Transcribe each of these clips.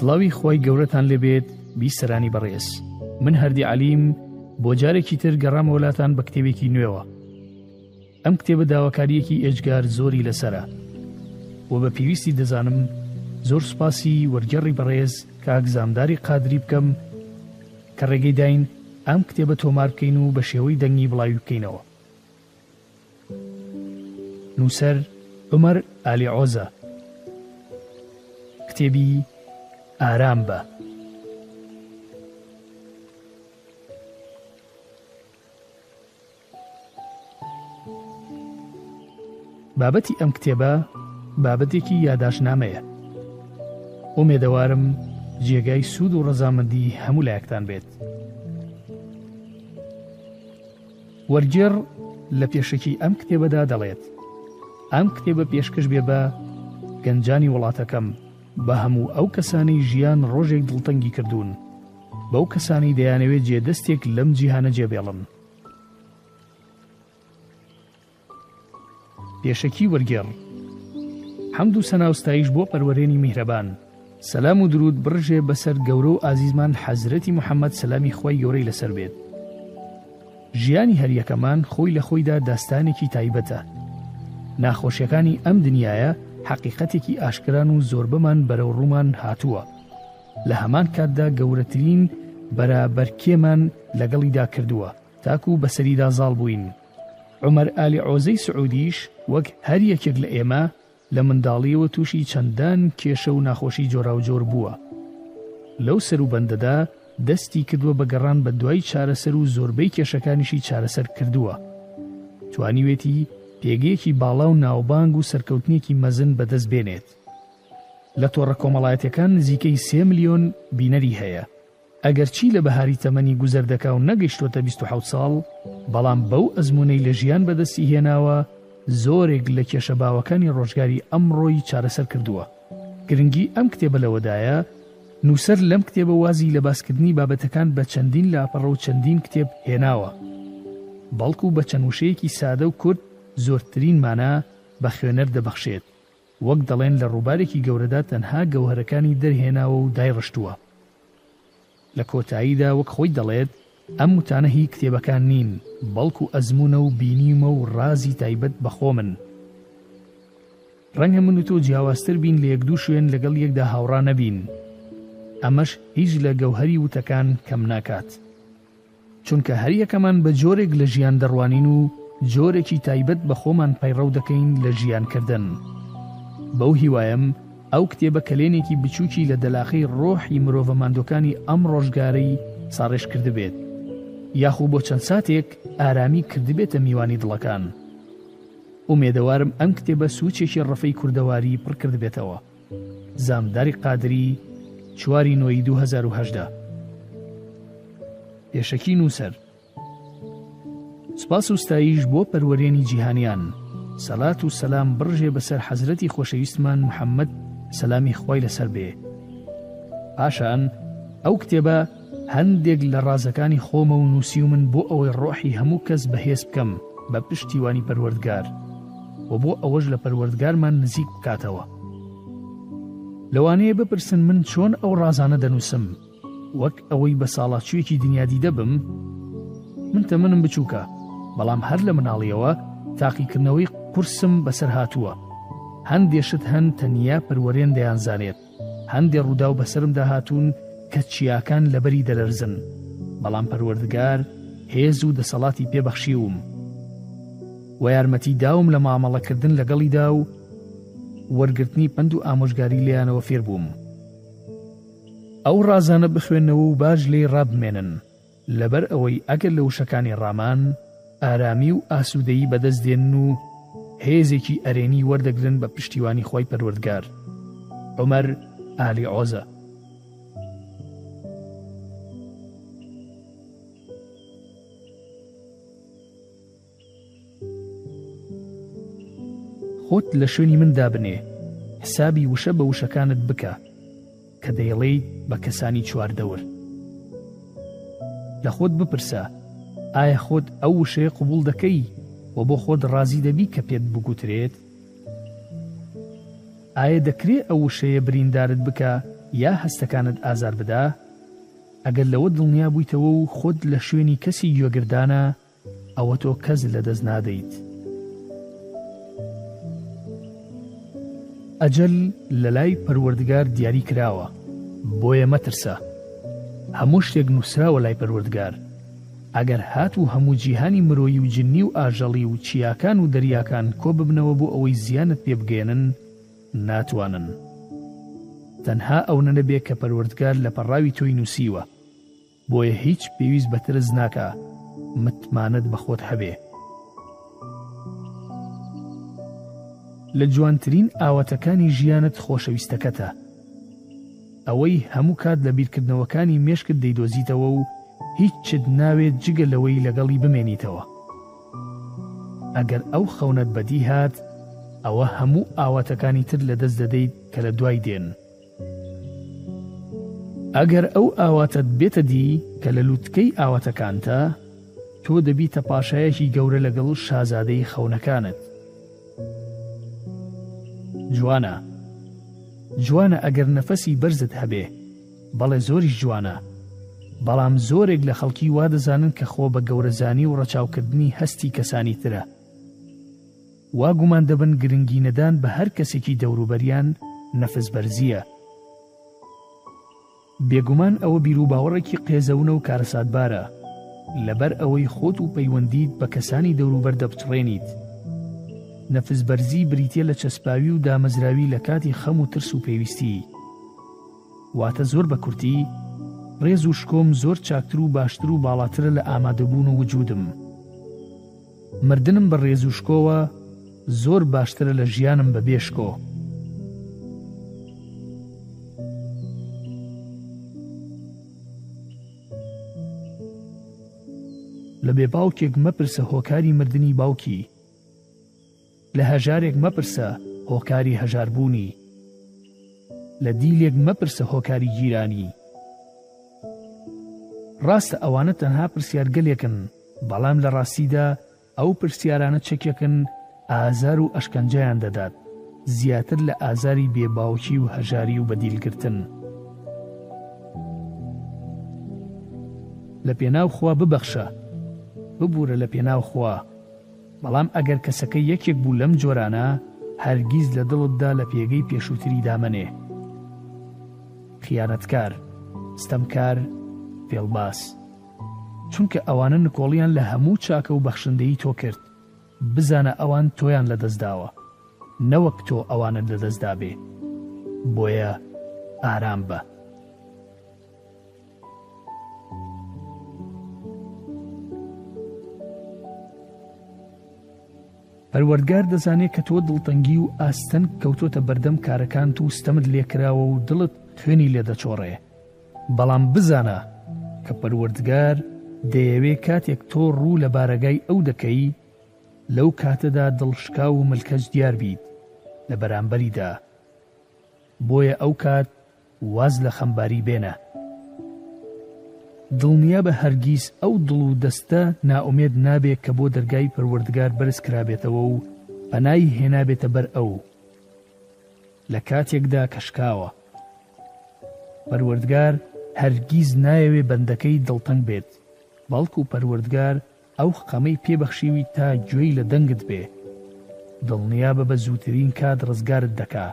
سڵاوی خی گەورەتان لێبێت بیسەرانی بەڕێز من هەردی علیم بۆ جارێکی تر گەڕامەوەلاتان بە کتێوێکی نوێوە ئەم کتێبە داواکاریەکی ئێجگار زۆری لەسەرە و بە پێویستی دەزانم زۆر سوپاسی وەرگێڕی بەڕێز کاک زامداری قادری بکەم کە ڕێگەی داین ئەم کتێبە تۆمار بکەین و بە شێوەی دەنگی بڵاوی بکەینەوە نووسەر عمر ئالی عۆزە کتێبی ئارام بە بابەتی ئەم کتێبە بابەتێکی یاداشنامەیە ئومێدەوارم جێگای سوود و ڕەزامەندی هەموو لایەکتان بێت وەرگێڕ لە پێشەکی ئەم کتێبەدا دەڵێت ئەم کتێبە پێشکەش بێ بە گەنجانی وڵاتەکەم بە هەموو ئەو کەسانی ژیان ڕۆژێک دڵتەنگی کردوون بەو کەسانی دەیانەوێت جێ دەستێک لەم جیهانە جێبێڵن پێشەکی وەرگێڕ حەمد و سەناو ستایش بۆ پەروەرێنی میهرەبان سەسلام و درود بڕژێ بەسەر گەورە و ئازیزمان حەزرەتی محەممەد سەلامی خی گەورەی لەسەر بێت ژیانی هەریەکەمان خۆی لە خۆیدا داستانێکی تایبەتە ناخۆشیەکانی ئەم دنیاە حەقیقەتێکی ئاشکران و زۆربەمان بەرەو ڕوومان هاتووە لە هەمان کاتدا گەورەترین بەرابەرکێمان لەگەڵیدا کردووە تاکو بەسەریدا زاڵ بووین عمر ئالی عۆزەی سعودیش وەک هەر یەکێک لە ئێمە لە منداڵیەوە تووشی چەندان کێشە و ناخۆشی جۆراوجۆر بووە لەو سەروبەندەدا دەستی کردووە بە گەڕان بە دوای چارەسەر و زۆربەی کێشەکانیشی چارەسەر کردووە توانیوێتی پێگەیەکی باڵا و ناوبانگ و سەرکەوتنێکی مەزن بەدەست بێنێت لە تۆڕە کۆمەڵایەتیەکان نزیکەی سێ ملیۆن بینەری هەیە، ئەگەرچی لە بەهاری تەمەنی گوزەر دەکا و نەگەیشتۆتە بیست و حەوت ساڵ، بەڵام بەو ئەزموونەی لە ژیان بەدەستی هێناوە زۆرێک لە کێشە باوەکانی ڕۆژگاری ئەمڕۆی چارەسەر کردووە. گرنگی ئەم کتێبە لەوەدایە، نووسەر لەم کتێبە وازی لە باسکردنی بابەتەکان بە چەندین لاپەڕە و چەندین کتێب هێناوە، بەڵکو بە چەند وشەیەکی سادە و کورت زۆرترین مانا بە خوێنەر دەبەخشێت. وەک دەڵێن لە ڕووبارێکی گەورەدا تەنها گەوهەرەکانی دەرهێناوە و دایڕشتووە. لە کۆتاییدا وەک خۆی دەڵێت، ئەم وتانە هی کتێبەکان نین، بەڵکو ئەزموونە و بینیومە و ڕازی تایبەت بە خۆمن. ڕەنگە من و تۆ جیاوازتر بین لە یەک دوو شوێن لەگەڵ یەکدا هاوڕا نەبین. ئەمەش هیچ لە گەوهەری وتەکان کەم ناکات. چونکە هەریەکەمان بە جۆرێک لە ژیان دەڕوانین و جۆرێکی تایبەت بە خۆمان پەیڕەو دەکەین لە ژیان کردن. بەو هیوایەم ئەو کتێبە کەلێنێکی بچوکی لە دەلاقەی ڕۆحی مرۆڤە ماندوەکانی ئەم ڕۆژگارەی ساڕێژ کردبێت یاخو بۆ چەند ساتێک ئارامی کردبێتە میوانی دڵەکان. ئومێدەوارم ئەم کتێبە سوچێکی ڕەفەی کوردەواری پڕکردبێتەوە. زامداری قادری چواری نۆی 2010 پێشەکی نووسەر سپاس و ستاییش بۆ پەروەرێنی جیهانیان سەلات و سەسلام بڕژێ بەسەر حەزرەتی خۆشەویستمان محەممەد سەلامی خۆی لەسەر بێ پاشان ئەو کتێبە هەندێک لە ڕازەکانی خۆمە و نووسیومن بۆ ئەوەی ڕۆحی هەموو کەس بەهێز بکەم بە پشتیوانی پەروەردگار و بۆ ئەوەش لە پەروەردگارمان نزیک بکاتەوە. لەوانەیە بپرسن من چۆن ئەو ڕازانە دەنووسم وەک ئەوەی بە ساڵاچوویەکی دنیادیدە بم؟ من تەمەنم بچووکە، بەڵام هەر لە مناڵیەوە تاقیکردنەوەی قورسم بەسەر هاتووە. هەندێ شت هەن تەنیا پەروەرێن دەیانزانێت. هەندێ ڕووداو بەسەرمدا هاتوون کە چیاکان لەبەری دەلەرزن، بەڵام پەروەردگار هێز و دەسەڵاتی پێ بەخشیووم و یارمەتی داوم لە مامەڵەکردن لەگەڵیدا و وەرگرتنی پەند و ئامۆژگاری لێیانەوە فێربووم ئەو ڕازانە بخوێنەوە و باش لێی ڕابمێنن. لەبەر ئەوەی ئەگەر لە وشەکانی ڕامان ئارامی و ئاسوودەیی بەدەست دێنن و هێزێکی ئەرێنی وەردەگرن بە پشتیوانی خوای پەروەردگار. عومەر ئالی عۆزە. خۆت لە شوێنی من دابنێ حسابی وشە بە وشەکانت بکە کە دەیڵێی بە کەسانی چواردەور. لە خۆت بپرسە ئایا خۆت ئەو وشەیە قبوڵ دەکەی و بۆ خۆت ڕازی دەبی کە پێت بگوترێت؟ ئایا دەکرێ ئەو وشەیە بریندارت بکا یا هەستەکانت ئازار بدا؟ ئەگەر لەوە دڵنیا بوویتەوە و خۆت لە شوێنی کەسی گوێگردانە ئەوە تۆ کەس لەدەست نادەیت. ئەجەل لەلای پەروەردگار دیاری کراوە بۆیە مەترسە هەموو شتێک نوسراوە لای پەروەردگار ئەگەر هاتوو هەموو جیهانی مرۆیی و جنی و ئاژەڵی و چیاکان و دەریاکان کۆ ببنەوە بۆ ئەوەی زیانت پێ بگەیەنن ناتوانن تەنها ئەونە نەبێ کە پەروەردگار لە پەڕاوی تۆی نوسیوە. بۆیە هیچ پێویست بە ترس ناکا متمانەت بە خۆت هەبێ. لە جوانترین ئاواتەکانی ژیانت خۆشەویستەکەتە. ئەوەی هەموو کات لە بیرکردنەوەکانی مێشکت دەیدۆزیتەوە و هیچت ناوێت جگە لەوەی لەگەڵی بمێنیتەوە. ئەگەر ئەو خەونەت بەدی هات، ئەوە هەموو ئاواتەکانی تر لەدەست دەدەیت کە لە دوای دێن. ئەگەر ئەو ئاواتەت بێتە دی کە لە لوتکەی ئاواتەکانتە، تۆ دەبیتە پاشایەکی گەورە لەگەڵ شازادەی خەونەکانت. جوانە. جوانە ئەگەر نەفەسی بەرزت هەبێ. بەڵێ زۆریش جوانە. بەڵام زۆرێک لە خەڵکی وا دەزانن کە خۆ بە گەورەزانی و ڕەچاوکردنی هەستی کەسانی ترە. وا گومان دەبن گرنگی نەدان بە هەر کەسێکی دەوروبەریان نەفس بەرزییە. بێگومان ئەوە بیروباوەڕێکی قێزەونە و کارەساتبارە، لەبەر ئەوەی خۆت و پەیوەندیت بە کەسانی دەوروبەر دەپچڕێنیت. نەفس بەرزی بریتییە لە چەسپاوی و دامەزراوی لە کاتی خەم و ترس و پێویستی. واتە زۆر بە کورتی، ڕێز و شکۆم زۆر چاکتر و باشتر و باڵاترە لە ئامادەبوون و وجودم. مردنم بە ڕێزو شکۆوە زۆر باشترە لە ژیانم بە بێ شکۆ. لە بێ باوکێک مەپرسە هۆکاری مردنی باوکی. لە هەژارێک مەپرسە هۆکاری هەژاربوونی. لە دیلێک مەپرسە هۆکاری گیرانی. ڕاستە ئەوانە تەنها پرسیارگەلێکن، بەڵام لە ڕاستیدا ئەو پرسیارانە چەکێکن ئازار و ئەشکەنجەیان دەدات، زیاتر لە ئازاری بێ باوکی و هەژاری و بەدیلگرتن. لە پێناو خوا ببەخشە. ببورە لە پێناو خوا. بەڵام ئەگەر کەسەکە یەکێک بوو لەم جۆرانە، هەرگیز لە دڵتدا لە پێگەی پێشووتریدا مەنێ. خیانەتکار، ستەمکار، فێڵباز. چونکە ئەوانە نکۆڵییان لە هەموو چاکە و بەخشندەیی تۆ کرد. بزانە ئەوان تۆیان لەدەست داوە، نەوەک تۆ ئەوانت لەدەست دابێ. بۆیە ئارام بە. پەروەردگار دەزانێت کە تۆ دڵتەنگی و ئاستەن کەوتۆتە بەردەم کارەکانت و ستەمت لێکراوە و دڵت خوێنی لێ دەچۆڕێ بەڵام بزانە کە پەروەردگار دەیەوێ کاتێک تۆ ڕوو لە بارەگای ئەو دەکەی لەو کاتەدا دڵشکا و ملکەج دیار بیت لە بەرامبەریدا بۆیە ئەو کات واز لە خەمباری بێنە. دڵنیابە هەرگیز ئەو دڵ و دەستە نائومێد نابێ کە بۆ دەرگای پەروەردگار بەرز کرابێتەوە و پەنای هێنابێتە بەر ئەو لە کاتێکدا کە شکاوە. پەروەردگار هەرگیز نایەوێ بەندەکەی دڵتەنگ بێت، بەڵکو پەروەردگار ئەو خەمەی پێ بەخشیویت تا گوێی لە دەنگت بێ دڵنیابە بە زووترین کات ڕزگارت دەکا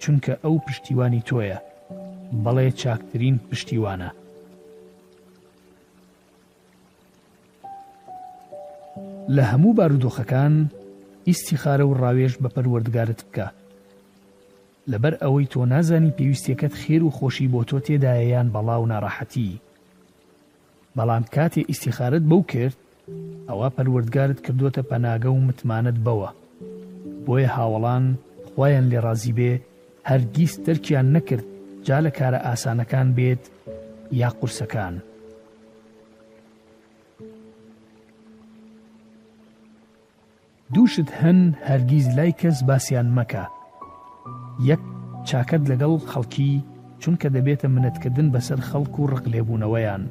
چونکە ئەو پشتیوانی تۆیە بەڵێ چاکترین پشتیوانە. لە هەموو بارودۆخەکان ئیستیخارە و ڕاوێژ بە پەروەردگارت بکە لەبەر ئەوەی تۆ نازانی پێویستیەکەت خێر و خۆشی بۆ تۆ تێدایە یان بەڵا و ناڕەحەتی بەڵام کاتێ ئیستیخارەت بەو کرد ئەوا پەروەردگارت کردۆتە پەناگە و متمانەت بەوە بۆیە هاوەڵان خوایان لێ ڕازی بێ هەرگیز تەرکیان نەکرد جا لە کارە ئاسانەکان بێت یا قورسەکان دوو شت هەن هەرگیز لای کەس باسیان مەکە یەک چاکەت لەگەڵ خەڵکی چونکە دەبێتە منەتکردن بەسەر خەڵک و ڕق لێبوونەوەیان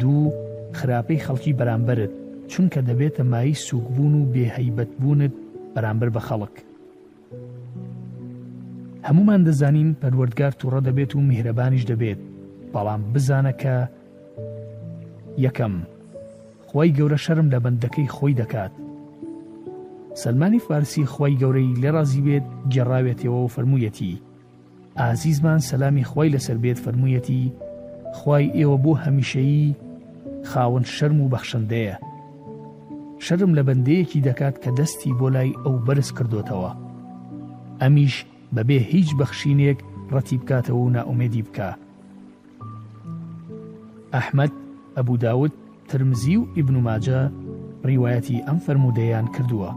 دوو خراپەی خەڵکی بەرامبەرت چونکە دەبێتە مایەی سووکبوون و بێ هەیبەتبوونت بەرامبەر بە خەڵک هەموومان دەزانین پەروەردگار توڕە دەبێت و میهرەبانیش دەبێت بەڵام بزانە کە یەکەم خی گەورە شەرم لە بەندەکەی خۆی دەکات سلمانی فارسی خی گەورەی لێ ڕازی بێت گێڕاوێتەوە و فەرموویەتی ئازیزمان سەلامی خوای لەسەر بێت فەرموویەتی خوای ئێوە بۆ هەمیشەیی خاوەن شەرم و بەخشندەیە شەرم لە بەندەیەکی دەکات کە دەستی بۆ لای ئەو بەرز کردوتەوە ئەمیش بەبێ هیچ بەخشینێک ڕەتی بکاتەوە و نائومێدی بکە ئەحمەد، ئەبو داود، ترمزی و ئیبن ماجە ڕیوایەتی ئەم فەرموودەیەیان کردووە.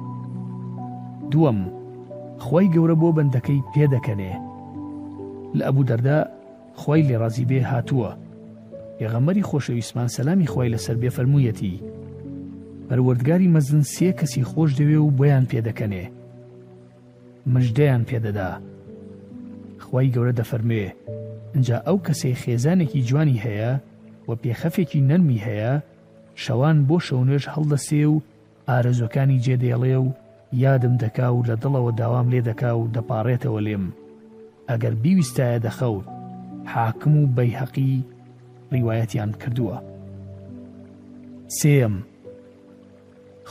دووەم، خوای گەورە بۆ بەندەکەی پێدەکەنێ. لە ئەبو دەرداء، خوای لێ ڕازی بێ، هاتووە، پێغەمبەری خۆشەویستمان سەلامی خوای لەسەر بێ فەرموویەتی، پەروەردگاری مەزن سێ کەسی خۆش دەوێ و بۆیان پێدەکەنێ، مژدەیان پێدەدا خوای گەورە دەفەرموێ ئنجا ئەو کەسەی خێزانێکی جوانی هەیە و پێخەفێکی نەرمی هەیە شەوان بۆ شەونێژ هەڵدەسێ و ئارەزوەکانی جێدەێڵێ و یادم دەکا و لە دڵەوە داوام لێ دەکا و دەپارێتەوە لێم ئەگەر بیویستایە دەخەوت حاکم و بەیهەقی ڕیواەتیان کردووە سێم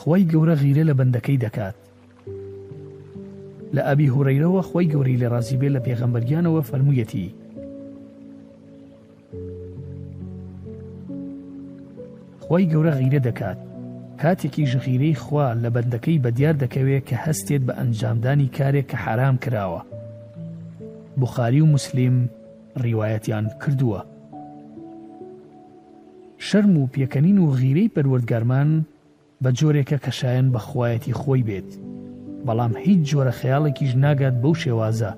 خی گەورە غیرە لە بەندەکەی دەکات لە ئەبی هورەیرەوە خۆی گەوری لێ ڕازی بێ لە پێغەمبەرگیانەوە فەرموویەتی خۆی گەورە غیرە دەکات کاتێکی ژغیرەی خوا لە بەندەکەی بەدیار دەکەوێت کە هەستێت بە ئەنجامدانی کارێک کە حرام کراوە بخاری و مسلیم ڕیواەتیان کردووە شەرم و پێکەنین و غیرەی پەروەردگارمان بە جۆرێکە کە شایەن بە خوایەتی خۆی بێت، بەڵام هیچ جۆرە خەیاڵێکیش ناگات بەو شێوازە.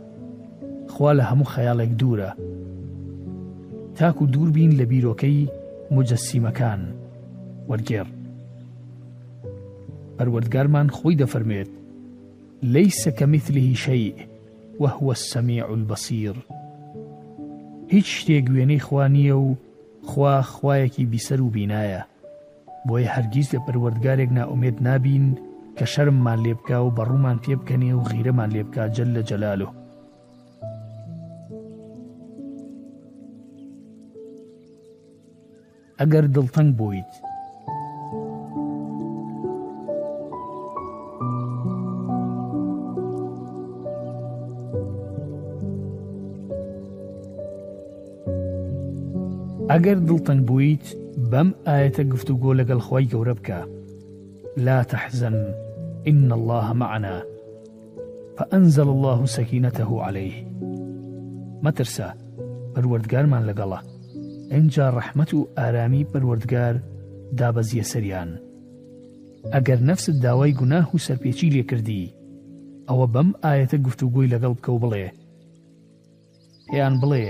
خوا لە هەموو خەیاڵێک دوورە. تاکو دوور بین لە بیرۆکەی موجەسیمەکان. وەرگێڕ. پەروەردگارمان خۆی دەفەرموێت، لەیس کەمیثلیه شەیء وهو السمیع البصیر. هیچ شتێک وێنەی خوا نییە و خوا خوایەکی بیسەر و بینایە. بۆیە هەرگیز لە پەروەردگارێک نائومێد نابین کە شەرممان لێ بکا و بە ڕوومان پێ بکەنێ و غیرەمان لێ بکا جل لە جەلالۆ ئەگەر دڵتەنگ بوویت ئەگەر دڵتەنگ بوویت بەم ئایەتە گفتوگۆ لەگەڵ خۆی گەورە بکە لا تحزن إن الله معنا فأنزل الله سكينته عليه مەترسە پەروەردگارمان لەگەڵە ئەجا ڕەحمەت و ئارامی پەروەردگار دابەزیە سەریان ئەگەر نەفست داوای گوناه و سەرپێچی لێکردی ئەوە بەم ئاەتە گفتوگۆی لەگەڵ بکە و بڵێ پێیان بڵێ،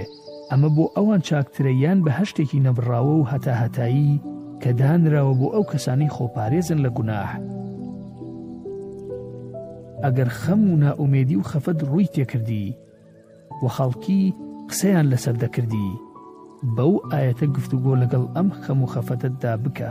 ئەمە بۆ ئەوان چاکترە یان بەهەشتێکی نەبڕاوە و هەتاهەتایی کە دانراوە بۆ ئەو کەسانەی خۆپارێزن لە گوناه؟ ئەگەر خەم و نائومێدی و خەفەت ڕووی تێکردی و خەڵکی قسەیان لەسەر دەکردی، بەو ئایەتە گفتوگۆ لەگەڵ ئەم خەم و خەفەتەتدا بکە.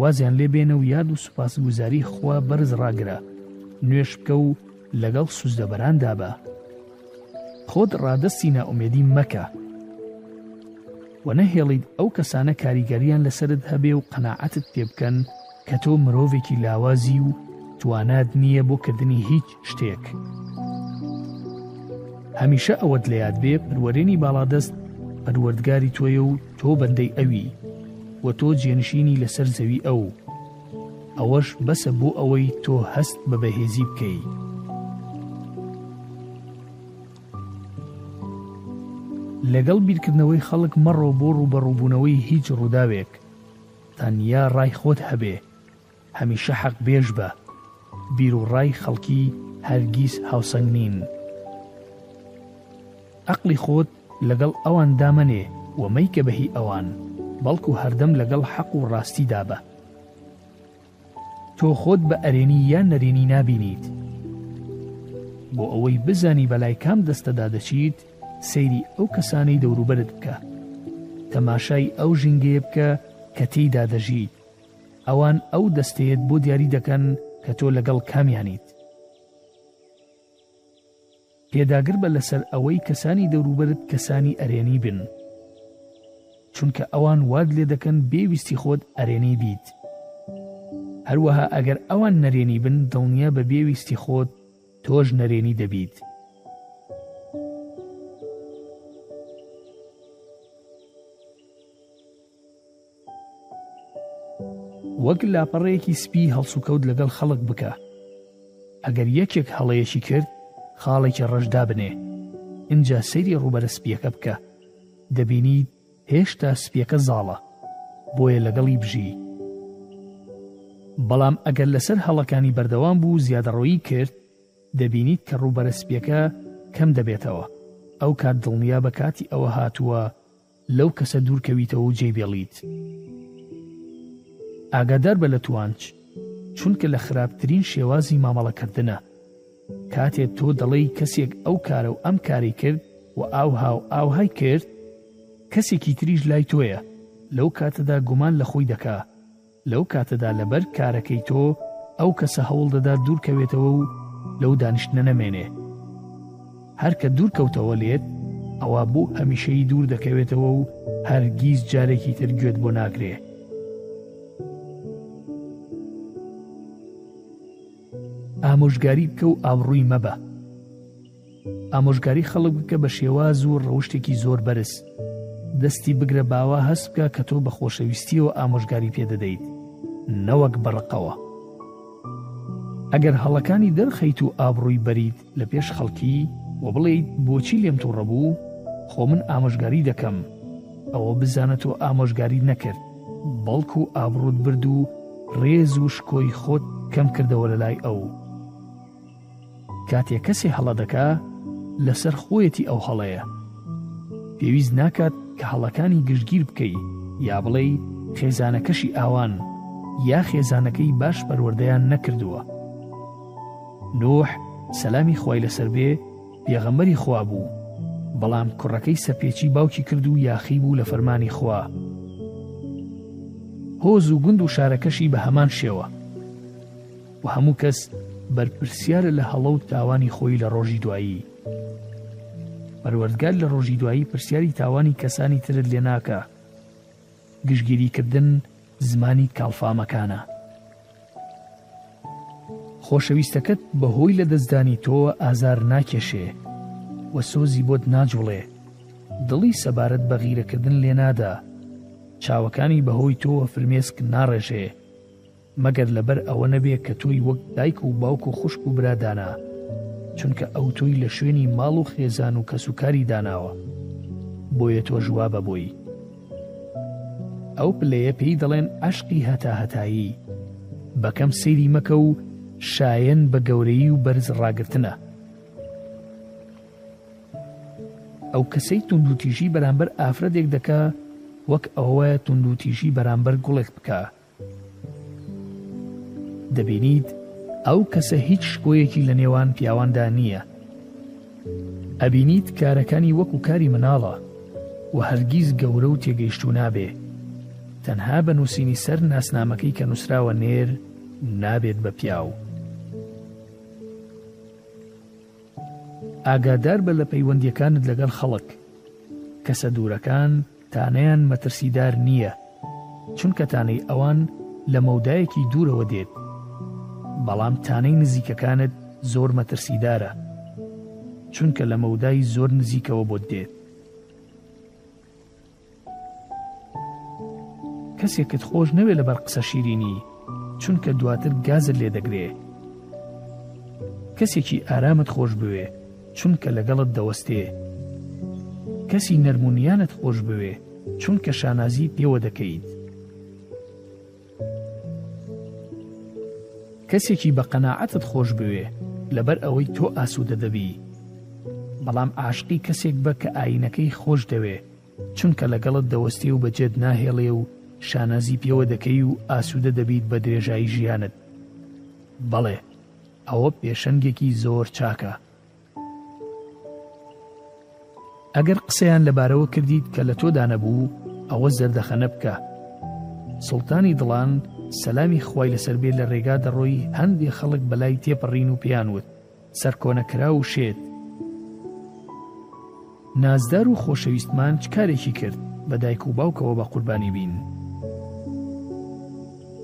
وازیان لێ بێنە و یاد و سوپاسگوزاری خوا بەرز ڕاگرە نوێش بکە و لەگەڵ سوزدەبەراندا بە خۆت ڕادستی ناومێدی مەکە و نەهێڵیت ئەو کەسانە کاریگەریان لەسرت هەبێ و قەنەعەتت پێ بکەن کە تۆ مرۆڤێکی لاوازی و توانات نییە بۆ کردنی هیچ شتێک هەمیشە ئەوەت لە یاد بێ پەروەرێنی باڵادەست پەروەردگاری تۆیە و تۆ بەندەی ئەوی و تۆ جێنشینی لەسەر زەوی ئەو ئەوەش بەسە بۆ ئەوەی تۆ هەست بە بەهێزی بکەی لەگەڵ بیرکردنەوەی خەڵک مەڕۆ بۆ ڕوبەڕوبوونەوەی هیچ ڕووداوێک تەنیا ڕای خۆت هەبێ هەمیشە حەق بێژ بە. بیرو ڕای خەڵکی هەرگیز هاوسەنگ نین. ئەقڵی خۆت لەگەڵ ئەوان دا مەنێ و مەیکە بە هی ئەوان، بەڵکو هەردەم لەگەڵ حەق و ڕاستی دا بە. تۆ خۆت بە ئەرێنی یا نەرێنی نابینیت. بۆ ئەوەی بزانی بە لای کام دەستە دا دەچیت، سەیری ئەو کەسانەی دەوروبەرت بکە. تەماشای ئەو ژینگەیە بکە کە تێیدا دەژیت ئەوان ئەو دەستەیەت بۆ دیاری دەکەن کە تۆ لەگەڵ کامیانیت. پێداگربە لەسەر ئەوەی کەسانی دەوروبەرت کەسانی ئەرێنی بن، چونکە ئەوان وات لێ دەکەن بێ ویستی خۆت ئەرێنی بیت. هەروەها ئەگەر ئەوان نەرێنی بن دڵنیا بە بێ ویستی خۆت تۆش نەرێنی دەبیت. وەک لاپەڕەیەکی سپی هەڵسوکەوت لەگەڵ خەڵک بکە ئەگەر یەکێک هەڵەیەکی کرد خاڵێکی ڕەش دابنێ ئینجا سەیری ڕووبەرە سپیەکە بکە دەبینیت هێشتا سپیەکە زاڵە بۆیە لەگەڵی بژی بەڵام ئەگەر لەسەر هەڵەکانی بەردەوام بوو زیادەڕۆیی کرد دەبینیت کە ڕووبەرە سپیەکە کەم دەبێتەوە ئەو کات دڵنیا بە کاتی ئەوە هاتووە لەو کەسە دوور کەویتەوە و جێی بێڵیت. ئاگادار بە لە توانج، چونکە لە خراپترین شێوازی مامەڵە کردنە. کاتێ تۆ دەڵێی کەسێک ئەو کارە و ئەم کارەی کرد و ئاوها و ئاوهای کرد، کەسێکی تریش لای تۆیە، لەو کاتەدا گومان لە خۆی دەکا. لەو کاتەدا لەبەر کارەکەی تۆ ئەو کەسە هەوڵ دەدات دوورکەوێتەوە و لەو دانیشتنە نەمێنێ. هەر کە دوورکەوتەوە لێت، ئەوا بۆ هەمیشەیی دوور دەکەوێتەوە و هەرگیز جارێکی تر گوێت بۆ ناگرێ. ئامۆژگاری بکە و ئابڕووی مەبە. ئامۆژگاری خەڵک بکە بە شێواز و ڕەوشتێکی زۆر بەرز دەستی بگرە باوا هەست بکە کە تۆ بە خۆشەویستیەوە ئامۆژگاری پێدەدەیت نەوەک بەڕقەوە ئەگەر هەڵەکانی دەرخەیت و ئابڕووی بەریت لە پێش خەڵکی و بڵێیت بۆچی لێم تووڕە بوو خۆ من ئامۆژگاری دەکەم ئەوە بزانە تۆ ئامۆژگاری نەکرد بەڵکو و ئابڕوت برد و ڕێز و شکۆی خۆت کەم کردەوە لە لای ئەو کاتێ کەسێ هەڵە دەکا لەسەر خۆیەتی ئەو هەڵەیە پێویست ناکات کە هەڵەکانی گشتگیر بکەی یا بڵێ خێزانەکەشی ئاوان یا خێزانەکەی باش پەروەردەیان نەکردووە نوح سەلامی خۆی لەسەر بێ پێغەمەری خوا بوو بەڵام کوڕەکەی سەپێچی باوکی کرد و یاخی بوو لە فەرمانی خوا هۆز و گوند و شارەکەشی بە هەمان شێوە وە هەموو کەس بەرپرسیارە لە هەڵە و تاوانی خۆی لە ڕۆژی دوایی پەروەردگار لە ڕۆژی دوایی پرسیاری تاوانی کەسانی ترت لێ ناکە گشتگیریکردن زمانی کاڵفامەکانە خۆشەویستەکەت بەهۆی لە دەستدانی تۆوە ئازار ناکێشێ و سۆزی بۆت ناجوڵێ دڵی سەبارەت بە غیرەکردن لێ نادا چاوەکانی بەهۆی تۆوە فرمێسک ناڕێژێ مەگەر لەبەر ئەوە نەبێ کە تۆی وەک دایک و باوک و خوشک و برا دانا، چونکە ئەو تۆی لە شوێنی ماڵ و خێزان و کەس و کاری داناوە، بۆیە تۆش وا بە بۆی. ئەو پلەیە پێی دەڵێن عەشقی هەتاهەتایی، بە کەم سەیری مەکە و شایەن بە گەورەیی و بەرز ڕاگرتنە. ئەو کەسەی توندوتیژی بەرامبەر ئافرەتێک دەکا، وەک ئەوە وایە توندوتیژی بەرامبەر گوڵێک بکا، دەبینیت ئەو کەسە هیچ شکۆیەکی لە نێوان پیاواندا نییە ئەبینیت کارەکانی وەکو کاری مناڵە و هەرگیز گەورە و تێگەیشتو نابێ تەنها بە نووسینی سەر ناسنامەکەی کە نووسراوە نێر نابێت بە پیاو ئاگادار بە لە پەیوەندیەکانت لەگەڵ خەڵک کەسە دوورەکان تانەیان مەترسیدار نییە، چونکە تانەی ئەوان لە مەودایەکی دوورەوە دێت، بەڵام تانەی نزیکەکانت زۆر مەترسیدارە، چونکە لە مەودای زۆر نزیکەوە بۆت دێت. کەسێکت خۆش نەوێ لەبەر قسە شیرینی، چونکە دواتر گازت لێ دەگرێ. کەسێکی ئارامت خۆش بوێ، چونکە لەگەڵت دەوەستێ. کەسی نەرم و نیانت خۆش بوێ چونکە شانازی پێوە دەکەیت. کەسێکی بە قەناعەتت خۆش بوێ لەبەر ئەوەی تۆ ئاسوودە دەبی. بەڵام عاشقی کەسێک بە کە ئاینەکەی خۆش دەوێ چونکە لەگەڵت دەوەستێ و بەجێت ناهێڵێ و شانازی پێوە دەکەی و ئاسوودە دەبیت بە درێژایی ژیانت. بەڵێ. ئەوە پێشەنگێکی زۆر چاکە. ئەگەر قسەیان لەبارەوە کردیت کە لە تۆدا نەبوو ئەوە زەردەخەنە بکە. سوڵتانی دڵان سەلامی خوای لەسەر بێ لە رێگا دەڕۆی هەندێ خەڵک بەلای تێپەڕین و پێیان وت سەرکۆنە کراو و شێت. نازدار و خۆشەویستمان چ کارێکی کرد بە دایک و باوکەوە بە قوربانی بین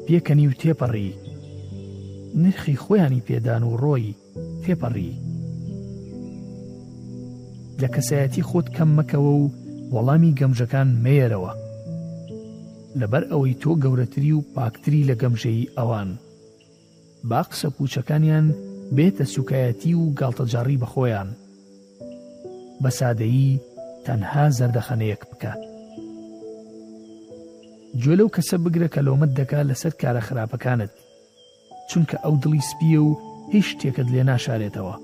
پێکەنی و تێپەڕی نرخی خۆیانی پێدان و ڕۆی تێپەڕی لە کەسایەتی خۆت کەم مەکەوە و وەڵامی گەمژەکان مێرەوە لەبەر ئەوەی تۆ گەورەتری و پاکتری لە گەمژەیی ئەوان با قسە پوچەکانیان بێتە سوکایەتی و گاڵتەجاڕی بە خۆیان. بە سادەیی تەنها زەردەخەنەیەک بکە. گوێ لەو کەسە بگرە کە لۆمەت دەکا لەسەر کارە خراپەکانت. چونکە ئەو دڵی سپییە و هیچ شتێکت لێ ناشارێتەوە.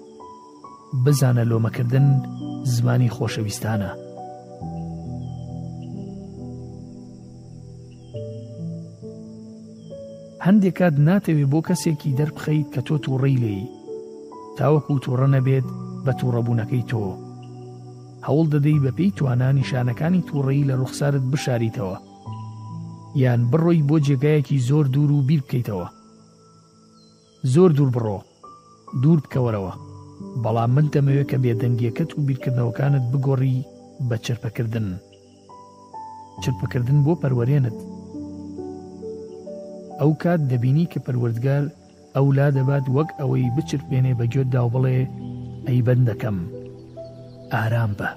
بزانە لۆمەکردن زمانی خۆشەویستانە. هەندێک کات ناتەوێ بۆ کەسێکی دەربخەیت کە تۆ تووڕەی لێی تاوەکو تووڕە نەبێت بە تووڕەبوونەکەی تۆ هەوڵ دەدەی بەپێی توانا نیشانەکانی تووڕەیی لە ڕوخسارت بشاریتەوە یان بڕۆی بۆ جێگایەکی زۆر دوور و بیر بکەیتەوە زۆر دوور بڕۆ، دوور بکەوەرەوە، بەڵام من دەمەوێت کە بێدەنگییەکەت و بیرکردنەوەکانت بگۆڕی بە چرپکردن. چرپکردن بۆ پەروەرێنت. ئەو کات دەبینی کە پەروەردگار ئەو لا دەبات وەک ئەوەی بچرپێنێ بە گوێتدا و بڵێ، ئەی بەندەکەم، ئارام بە.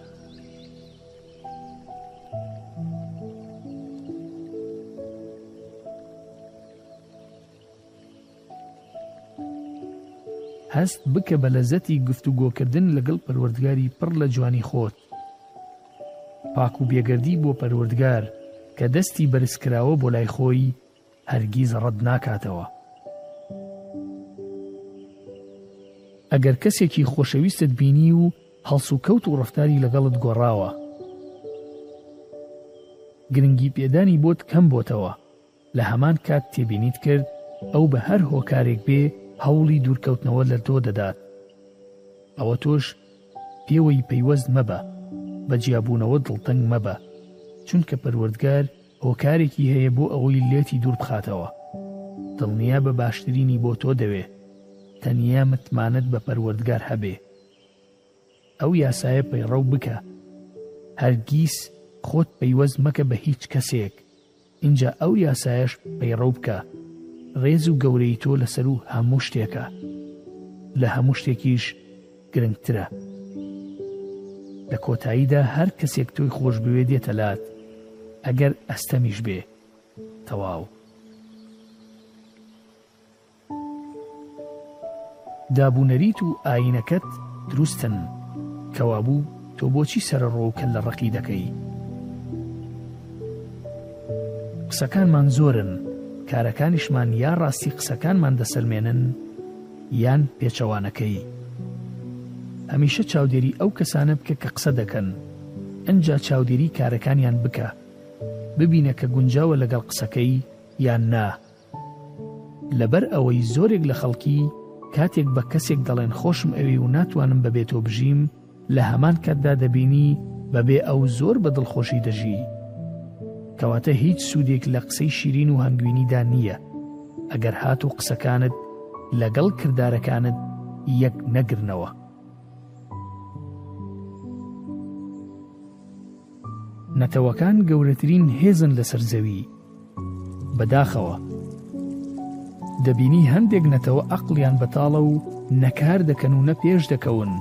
هەست بکە بە لەزەتی گفتوگۆکردن لەگەڵ پەروەردگاری پڕ لە جوانی خۆت پاک و بێگەردی بۆ پەروەردگار کە دەستی بەرزکراوە بۆ لای خۆی هەرگیز ڕەت ناکاتەوە ئەگەر کەسێکی خۆشەویستت بینی و هەڵس و کەوت و ڕفتاری لەگەڵت گۆڕاوە گرنگی پێدانی بۆت کەم بۆتەوە لە هەمان کات تێبینیت کرد ئەو بە هەر هۆکارێک بێ هەوڵی دوورکەوتنەوە لە تۆ دەدات ئەوە تۆش پێوەی پەیوەست مەبە بە جیابوونەوە دڵتەنگ مەبە چونکە پەروەردگار هۆکارێکی هەیە بۆ ئەوەی لێتی دوور بخاتەوە دڵنیا بە باشترینی بۆ تۆ دەوێ تەنیا متمانەت بە پەروەردگار هەبێ ئەو یاسایە پەیڕەو بکە هەرگیز خۆت پەیوەست مەکە بە هیچ کەسێک ئینجا ئەو یاسایەش پەیڕەو بکە، ڕێز و گەورەیی تۆ لەسەرو هەموو شتێکە، لە هەموو شتێکیش گرنگترە. لە کۆتاییدا هەر کەسێک تۆی خۆشبوێ دێتە لات، ئەگەر ئەستەمیش بێ. تەواو. دابونەریت و ئاینەکەت دروستن کەوابوو تۆ بۆچی سەرەڕۆ و کەللە ڕەقی دەکەی؟ قسەکانمان زۆرن کارەکانیشمان یا ڕاستی قسەکانمان دەسەلمێنن یان پێچەوانەکەی هەمیشە چاودێری ئەو کەسانە بکە کە قسە دەکەن ئەجا چاودێری کارەکانیان بکە ببینە کە گونجاوە لەگەڵ قسەکەی یان نا لەبەر ئەوەی زۆرێک لە خەڵکی کاتێک بە کەسێک دەڵێن خۆشم ئەوێی و ناتوانم بەبێ تۆ بژیم، لە هەمان کاتدا دەبینی بەبێ ئەو زۆر بە دڵخۆشی دەژی. کەواتە هیچ سوودێک لە قسەی شیرین و هەنگوینیدا نییە، ئەگەر هاتوو قسەکانت لەگەڵ کردارەکانت یەک نەگرنەوە. نەتەوەکان گەورەترین هێزن لەسەر زەوی. بەداخەوە. دەبینی هەندێک نەتەوە ئەقڵیان بەتاڵە و نە کار دەکەن و نە پێش دەکەون.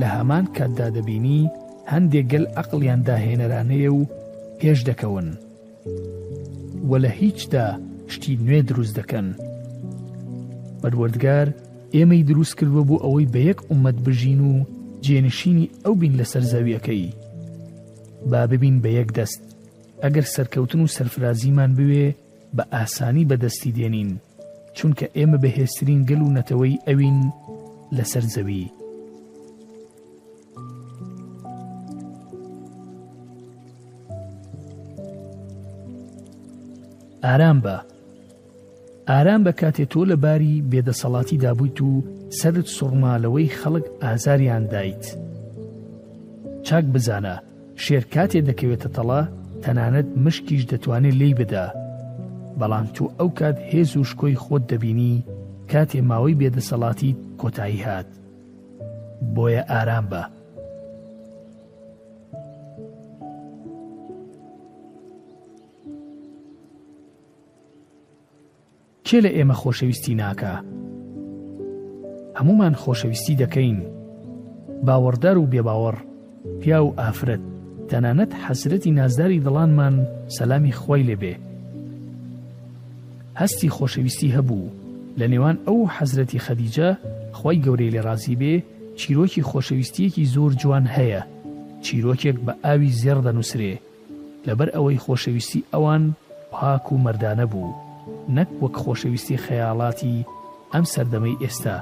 لە هەمان کاتدا دەبینی هەندێک گەل ئەقڵیان داهێنەرانەیە و پێش دەکەون. و لە هیچدا شتی نوێ دروست دەکەن پەروەردگار ئێمەی دروست کردوە بۆ ئەوەی بە یەک ئومەت بژین و جێنشینی ئەو بین لەسەر زەویەکەی با ببین بە یەک دەست ئەگەر سەرکەوتن و سەرفرازیمان بوێ بە ئاسانی بەدەستی دێنین چونکە ئێمە بەهێزترین گەل و نەتەوەی ئەوین لەسەر زەوی ئارام بە ئارام بە کاتێ تۆ لە باری بێدەسەڵاتی دابوویت و سرت سوڕمالەوەی خەڵک ئازاریان دایت چاک بزانە شێر کاتێ دەکەوێتە تەڵە تەنانەت مشکیش دەتوانێت لی بدا بەڵام تو ئەو کات هێز و شکۆی خۆت دەبینی کاتێ ماوەی بێدەسەڵاتی کۆتایی هات بۆیە ئارام بە. کێ لە ئێمە خۆشەویستی ناکە هەمومان خۆشەویستی دەکەین باوەڕدار و بێباوەڕ پیاو و ئافرەت، تەنانەت حەزرەتی نازداری دڵانمان سەلامی خوای لێ بێ هەستی خۆشەویستی هەبوو، لە نێوان ئەو و حەزرەتی خەدیجە خوای گەورەی لێ ڕازی بێ چیرۆکی خۆشەویستییەکی زۆر جوان هەیە، چیرۆکێک بە ئاوی زێڕ دەنووسرێ، لەبەر ئەوەی خۆشەویستی ئەوان پاک و مەردانە بوو، نەک وەک خۆشەویستی خەیاڵاتی ئەم سەردەمەی ئێستا.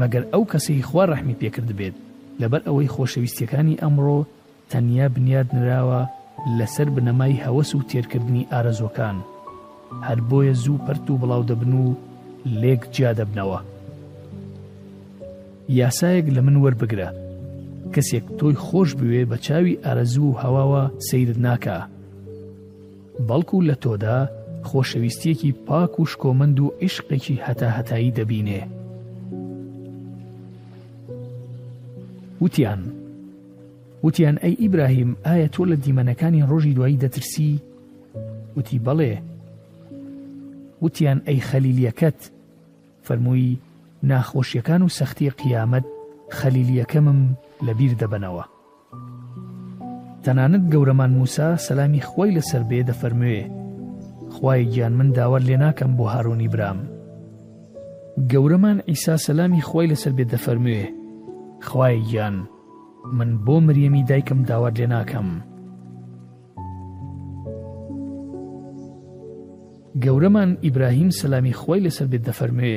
مەگەر ئەو کەسەی خوا ڕەحمی پێکردبێت، لەبەر ئەوەی خۆشەویستیەکانی ئەمڕۆ تەنیا بنیادنراوە لەسەر بنەمای هەوەس و تێرکردنی ئارەزوەکان، هەر بۆیە زوو پەرت و بڵاودەبن و لێک جیادەبنەوە. یاسایەک لەمن وەربگرە، کەسێک تۆی خۆشبوێ بەچاوی ئارەزوو و هەواوە سەیرت ناکا، بەڵکو لە تۆدا خۆشەویستییەکی پاک و شکۆمەند و عیشقێکی هەتاهەتایی دەبینێ. وتیان، وتیان ئەی ئیبراهیم ئایا تۆ لە دیمەنەکانی ڕۆژی دوایی دەترسی؟ وتی بەڵێ. وتیان ئەی خەلیلیەکەت؟ فەرمووی ناخۆشیەکان و سەختی قیامەت خەلیلیەکەمم لەبیر دەبەنەوە. تەنانەت گەورەمان موسا سەلامی خوای لەسەر بێ دەفەرموێ خوایە گیان من داوات لێ ناکەم بۆ هارونی برام گەورەمان ئیسا سەلامی خوای لەسەر بێ دەفەرموێ خوای گیان من بۆ مریەمی دایکم داوات لێ ناکەم گەورەمان ئیبراهیم سەلامی خوای لەسەر بێت دەفەرموێ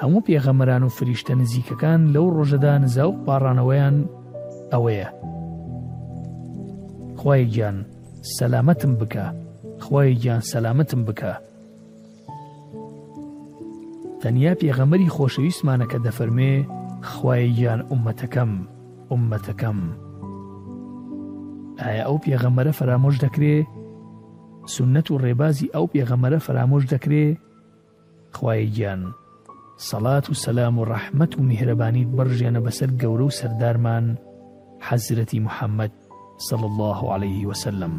هەموو پێغەمبەران و فریشتە نزیکەکان لەو ڕۆژەدا نزا و پاڕانەوەیان ئەوەیە خوای گیان سەلامەتم بکە خوای گیان سەلامەتم بکە تەنیا پێغەمەری خۆشەویستمانەکە دەفەرمێ خوای گیان عومەتەکەم عومەتەکەم ئایا ئەو پێغەمەرە فەرامۆش دەکرێ سونەت و ڕێبازی ئەو پێغەمبەرە فەرامۆش دەکرێ؟ خوایە گیان سەڵات و سەلام و ڕەحمەت و میهرەبانیت بڕژێنە بەسەر گەورە و سەردارمان حەزرەتی محەممەد صلی الله عليه وسلم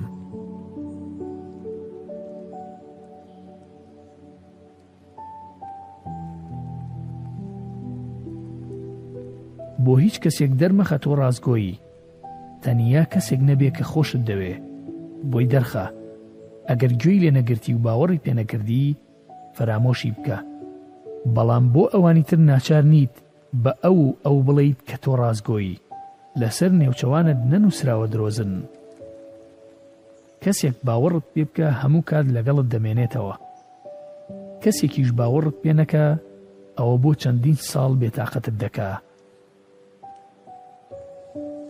بۆ هیچ کەسێک دەرمەخە تۆ ڕاستگۆیی تەنیا کەسێک نەبێ کە خۆشت دەوێ بۆی دەرخە ئەگەر گوێی لێ نەگرتی و باوەڕی پێنەکردی فەرامۆشی بکە بەڵام بۆ ئەوانی تر ناچار نیت بە ئەو و ئەو بڵیت کە تۆ ڕاستگۆیی لەسەر نێوچەوانت نەنووسراوە درۆزن کەسێک باوەڕت پێ بکا هەموو کات لەگەڵت دەمێنێتەوە کەسێکیش باوەڕت پێ نەکا ئەوە بۆ چەندین ساڵ بێتاقەتت دەکا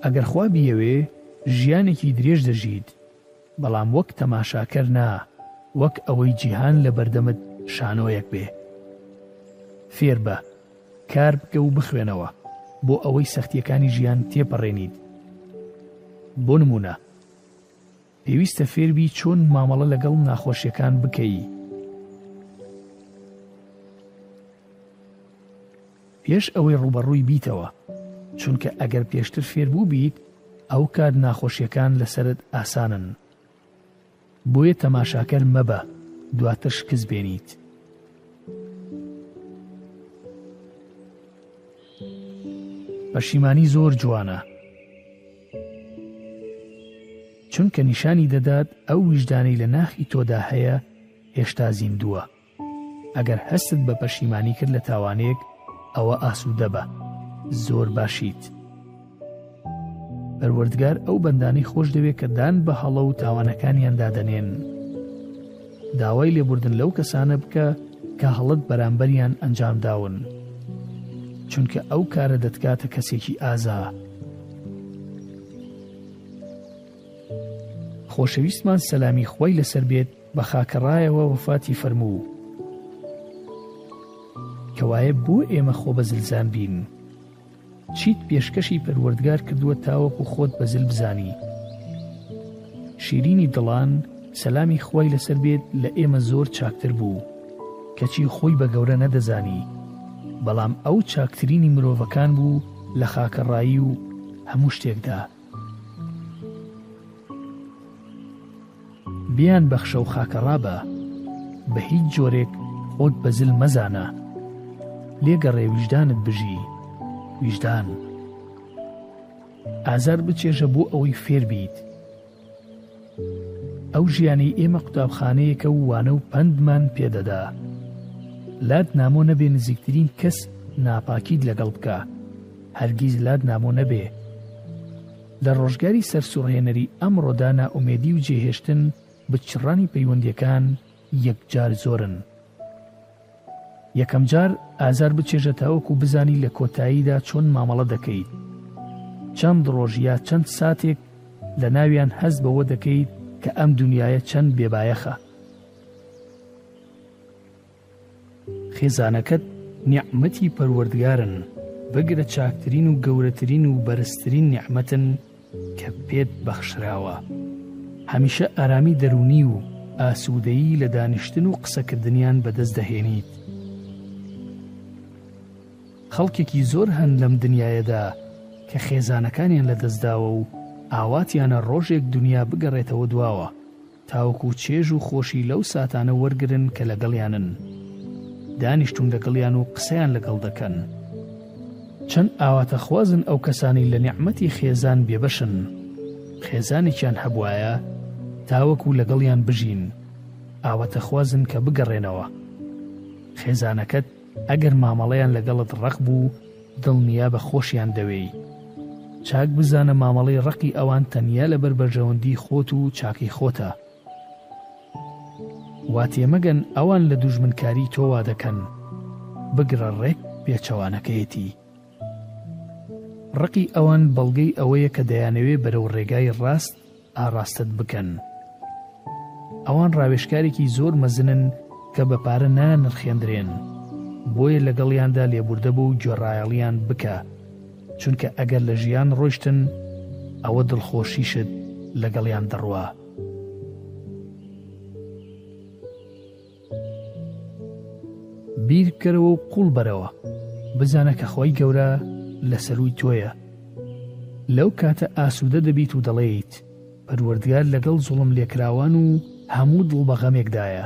ئەگەر خوا بیەوێ ژیانێکی درێژ دەژیت بەڵام وەک تەماشاکەر نا وەک ئەوەی جیهان لە بەردەمت شانۆیەک بێ فێر بە کار بکە و بخوێنەوە بۆ ئەوەی سەختیەکانی ژیان تێپەڕێنیت بۆ نمونە پێویستە فێربی چۆن مامەڵە لەگەڵ ناخۆشیەکان بکەی. پێش ئەوەی ڕوبەڕووی بیتەوە چونکە ئەگەر پێشتر فێربوو بیت ئەو کات ناخۆشیەکان لەسرت ئاسانن بۆیە تەماشاکەر مەبە دواتر شکست بێنیت پەشیمانی زۆر جوانە چونکە نیشانی دەدات ئەو ویژدانەی لە ناخی تۆدا هەیە هێشتا زیندووە ئەگەر هەستت بە پەشیمانی کرد لە تاوانێک ئەوە ئاسوودە بە زۆر باشیت پەروەردگار ئەو بەندانەی خۆش دەوێت کە دان بە هەڵە و تاوانەکانیان دادەنێن داوای لێبوردن لەو کەسانە بکە کە هەڵەت بەرامبەریان ئەنجام داون چونکە ئەو کارە دەتکاتە کەسێکی ئازا خۆشەویستمان سەلامی خۆی لەسەر بێت بە خاکەڕایەوە وفاتی فەرموو کەوایە بۆ ئێمە خۆ بە زلزان بین چیت پێشکەشی پەروەردگار کردووە تاوەکو خۆت بەزل بزانی شیرینی دڵان سەلامی خوای لەسەر بێت لە ئێمە زۆر چاکتر بوو کەچی خۆی بە گەورە نەدەزانی بەڵام ئەو چاکترینی مرۆڤەکان بوو لە خاکەڕایی و هەموو شتێکدا بیان بەخشە و خاکە ڕابە بە هیچ جۆرێک خۆت بە زل مەزانە لێگەڕێ ویژدانت بژی ویژدان ئازار بچێژە بۆ ئەوەی فێربیت ئەو ژیانەی ئێمە قوتابخانەیەکە و وانە و پەندمان پێدەدا لات نامۆ نەبێ نزیکترین کەس ناپاکیت لەگەڵ بکە هەرگیز لات نامۆ نەبێ لە ڕۆژگاری سەرسوڕهێنەری ئەمڕۆدا نائومێدی و جێهێشتن بچڕانی پەیوەندیەکان یەکجار زۆرن یەکەم جار ئازار بچێژە تاوەکو بزانی لە کۆتاییدا چۆن مامەڵە دەکەیت. چەند ڕۆژ یا چەند ساتێک لە ناویان هەست بەوە دەکەیت کە ئەم دونیایە چەند بێبایەخە. خێزانەکەت نیعمەتی پەروەردگارن، بگرە چاکترین و گەورەترین و بەرزترین نیعمەتن کە پێت بەخشراوە. هەمیشە ئارامی دەروونی و ئاسوودەیی لە دانیشتن و قسەکردنیان بەدەست دەهێنیت. خەڵکێکی زۆر هەن لەم دنیایەدا کە خێزانەکانیان لەدەستداوە و ئاواتیانە ڕۆژێک دنیا بگەڕێتەوە دواوە. تاوەکو چێژ و خۆشی لەو ساتانە وەرگرن کە لەگەڵیانن. دانیشتوون لەگەڵیان و قسەیان لەگەڵ دەکەن. چەند ئاواتەخوازن ئەو کەسانەی لە نیعمەتی خێزان بێبەشن، خێزانێکیان هەبوایە تاوەکو لەگەڵیان بژین، ئاواتەخوازن کە بگەڕێنەوە. خێزانەکەت. ئەگەر مامەڵەیان لەگەڵت ڕەق بوو دڵنیابە خۆشیان دەوێی. چاک بزانە مامەڵەی ڕەقی ئەوان تەنیا لەبەر بەرژەوەندی خۆت و چاکەی خۆتە. وا تێمەگەن ئەوان لە دوژمنکاری تۆ وا دەکەن. بگرە ڕێک پێچەوانەکەیەتی. ڕقی ئەوان بەڵگەی ئەوەیە کە دەیانەوێ بەرەو ڕێگای ڕاست ئاڕاستەت بکەن. ئەوان ڕاوێژکارێکی زۆر مەزنن کە بە پارە نانرخێندرێن، بۆیە لەگەڵیاندا لێبوردە بە و گوێڕایەڵییان بکە، چونکە ئەگەر لە ژیان ڕۆیشتن، ئەوە دڵخۆشیشت لەگەڵیان دەڕوا. بیر بکەرەوە و قوڵ بەرەوە، بزانە کە خوای گەورە لە سەرووی تۆیە. لەو کاتە ئاسوودە دەبیت و دەڵێیت، پەروەردگار لەگەڵ زوڵم لێکراوان و هەموو دڵ بە غەمێکدایە.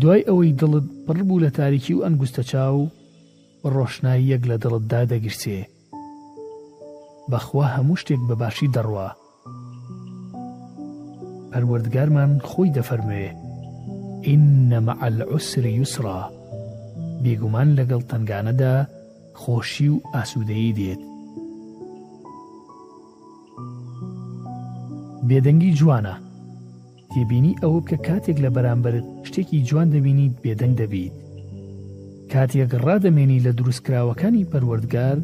دوای ئەوەی دڵت پڕ بوو لە تاریکی و ئەنگوستەچاو، ڕۆشناییەک لە دڵتدا دەگرچێ. بەخوا هەموو شتێک بە باشی دەڕوا. پەروەردگارمان خۆی دەفەرموێ، ان مع العسر یسرا، بێگومان لەگەڵ تەنگانەدا خۆشی و ئاسوودەیی دێت. بێدەنگی جوانە. تێبینی ئەوە بکە کاتێک لە بەرامبەرت شتێکی جوان دەبینیت بێدەنگ دەبیت. کاتێک ڕادەمێنی لە دروستکراوەکانی پەروەردگار،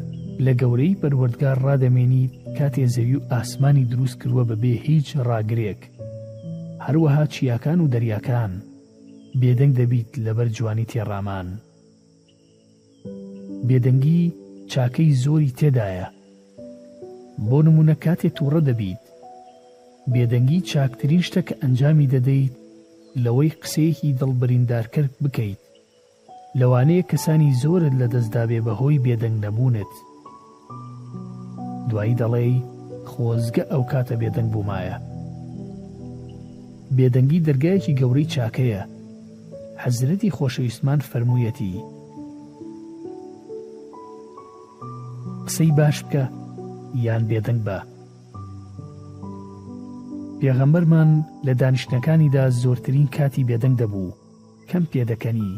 لە گەورەیی پەروەردگار ڕادەمێنیت کاتێ زەوی و ئاسمانی دروست کروە بەبێ هیچ ڕاگرێک. هەروەها چیاکان و دەریاکان. بێدەنگ دەبیت لەبەر جوانی تێڕامان. بێدەنگی چاکەی زۆری تێدایە بۆ نمونە کاتێ توڕە دەبیت بێدەنگی چاکترین شتە کە ئەنجامی دەدەیت لەوەی قسەیەکی دڵ بریندارکەر بکەیت لەوانەیە کەسانی زۆرت لەدەستدابێ بەهۆی بێدەنگ نەبونت. دوایی دەڵێی خۆزگە ئەوکاتە بێدەنگ بوومایە. بێدەنگی دەرگایەکی گەورەی چاکەیە، حەزرەتی خۆشەویستمان فەرموویەتی، قسەی باش بکە یان بێدەنگ بە. پێغەمبەرمان لە دانیشتنەکانیدا زۆرترین کاتی بێدەنگ دەبوو، کەم پێدەکەنی.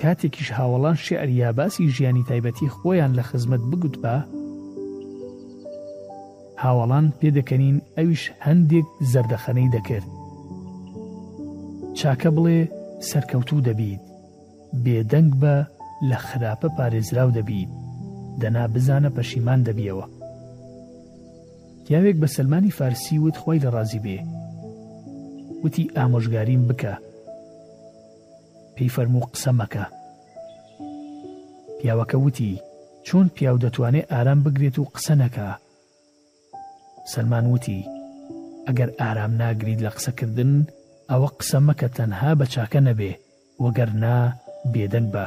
کاتێکیش هاوەڵان شیعر یا باسی ژیانی تایبەتی خۆیان لە خزمەت بگوت بە هاوەڵان پێدەکەنین ئەویش هەندێک زەردەخەنەی دەکرد. چاکە بڵێ سەرکەوتوو دەبیت، بێدەنگ بە لە خراپە پارێزراو دەبیت، دەنا بزانە پەشیمان دەبیەوە. پیاوێک بە سەلمانی فارسی وت خوای لە ڕازی بێ. وتی ئامۆژگاریم بکە. پێی فەرموو قسە مەکە. پیاوەکە وتی، چۆن پیاو دەتوانێ ئارام بگرێت و قسە نەکا؟ سەلمان وتی، ئەگەر ئارام ناگریت لە قسەکردن، ئەوە قسە مەکە تەنها بە چاکە نەبێ، وەگەر نا بێدەنگ بە.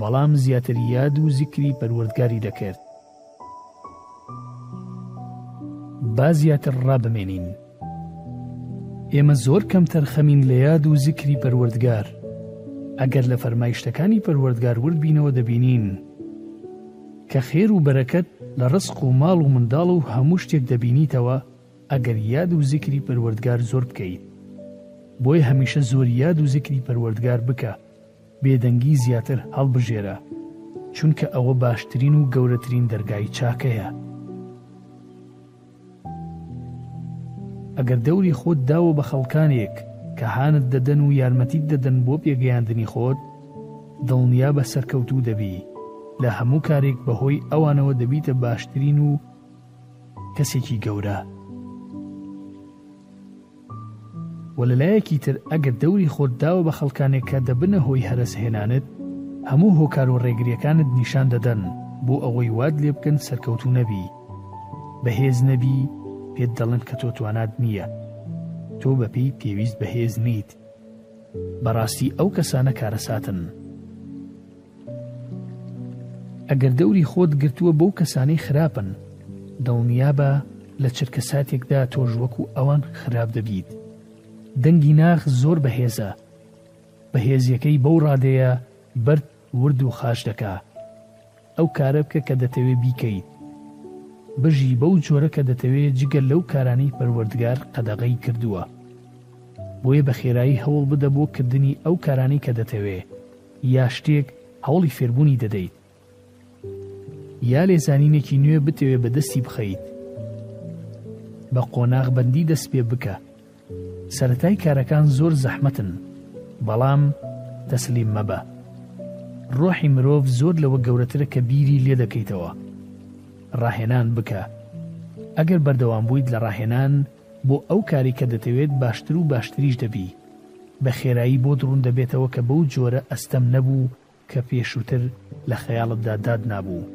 بەڵام زیاتر یاد و زیکری پەروەردگاری دەکرد. با زیاتر ڕابمێنین. ئێمە زۆر کەمتەرخەمین لە یاد و زیکری پەروەردگار، ئەگەر لە فەرمایشتەکانی پەروەردگار ورد بینەوە دەبینین کە خێر و بەرەکەت لە ڕزق و ماڵ و منداڵ و هەموو شتێک دەبینیتەوە ئەگەر یاد و زیکری پەروەردگار زۆر بکەیت بۆیە هەمیشە زۆر یاد و زیکری پەروەردگار بکە بێدەنگی زیاتر هەڵبژێرە چونکە ئەوە باشترین و گەورەترین دەرگای چاکەیە. ئەگەر دەوری خۆت داوە بە خەڵکانێک کە هانت دەدەن و یارمەتیت دەدەن بۆ پێگەیاندنی خۆت، دڵنیابە سەرکەوتوو دەبی، لە هەموو کارێک بەهۆی ئەوانەوە دەبیتە باشترین و کەسێکی گەورە. وە لە لایەکی تر ئەگەر دەوری خۆت داوە بە خەڵکانێک کە دەبنە هۆی هەرەس هێنانت هەموو هۆکار و ڕێگریەکانت نیشان دەدەن بۆ ئەوەی وات لێ بکەن سەرکەوتوو نەبی بەهێز نەبی پێت دەڵێن کە تۆ توانات نییە تۆ بە پێی پێویست بەهێز نیت بەڕاستی ئەو کەسانە کارەساتن. ئەگەر دەوری خۆت گرتووە بەو کەسانەی خراپن دڵنیابە لە چرکە ساتێکدا تۆش وەکو ئەوان خراپ دەبیت دەنگی ناخ زۆر بەهێزە بەهێزیەکەی بەو ڕادەیە بەرد ورد و خاش دەکا ئەو کارە بکە کە دەتەوێ بیکەیت بژی بەو جۆرە کە دەتەوێ جگە لەو کارانەی پەروەردگار قەدەغەی کردووە بۆیە بە خێرایی هەوڵ بدە بۆ کردنی ئەو کارانەی کە دەتەوێ یا شتێک هەوڵی فێربوونی دەدەیت یا لێزانینێکی نوێ بتەوێ بەدەستی بخەیت بە قۆناغ بەندی دەست پێ بکە سەتای کارەکان زۆر زەحمەتن بەڵام تەسلیم مەبە ڕۆحی مرۆڤ زۆر لەوە گەورەترە کە بیری لێ دەکەیتەوە ڕاهێنان بکە ئەگەر بەردەوام بوویت لە ڕاهێنان بۆ ئەو کاری کە دەتەوێت باشتر و باشتریش دەبی. بە خێرایی بۆت ڕوون دەبێتەوە کە بەو جۆرە ئەستەم نەبوو کە پێشووتر لە خەیاڵتدا داتنابوو.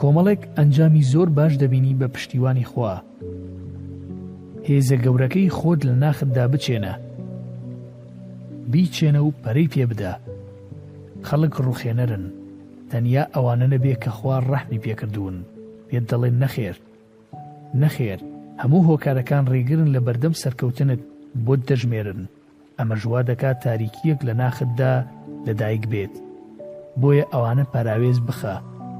کۆمەڵێک ئەنجامی زۆر باش دەبینی بە پشتیوانی خوا. هێزە گەورەکەی خۆت لە ناختدا بچێنە. بیچێنە و پەرەی پێ بدە. خەڵک ڕووخێنەرن، تەنیا ئەوانە نەبێ کە خوا ڕەحمی پێ کردوون، پێت دەڵێن نەخێر، نەخێر، هەموو هۆکارەکان ڕێگرن لە بەردەم سەرکەوتنت بۆت دەژمێرن، ئەمەش وا دەکات تاریکییەک لە ناختدا لە دایک بێت. بۆیە ئەوانە پەراوێز بخە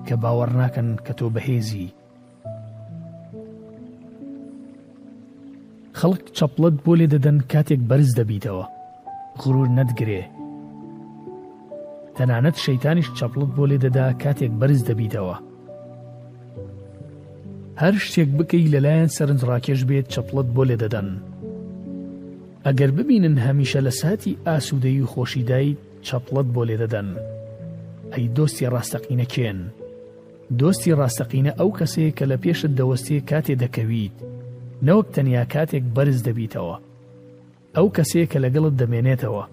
کە باوەڕ ناکەن کە تۆ بەهێزی. خەڵک چەپڵەت بۆ لێ دەدەن کاتێک بەرز دەبیتەوە. غرور نەتگرێ. تەنانەت شەیتانیش چەپڵەت بۆ لێ دەدا کاتێک بەرز دەبیتەوە. هەر شتێک بکەی لەلایەن سەرنجڕاکێش بێت چەپڵەت بۆ لێدەدەن ئەگەر ببینن هەمیشە لە ساتی ئاسوودەی و خۆشیدای چەپڵەت بۆ لێدەدەن ئەی دۆستی ڕاستەقینە کێن دۆستی ڕاستەقینە ئەو کەسەیە کە لە پێشت دەوەستێ کاتێ دەکەویت نەوەک تەنیا کاتێک بەرز دەبیتەوە ئەو کەسەیە کە لەگەڵت دەمێنێتەوە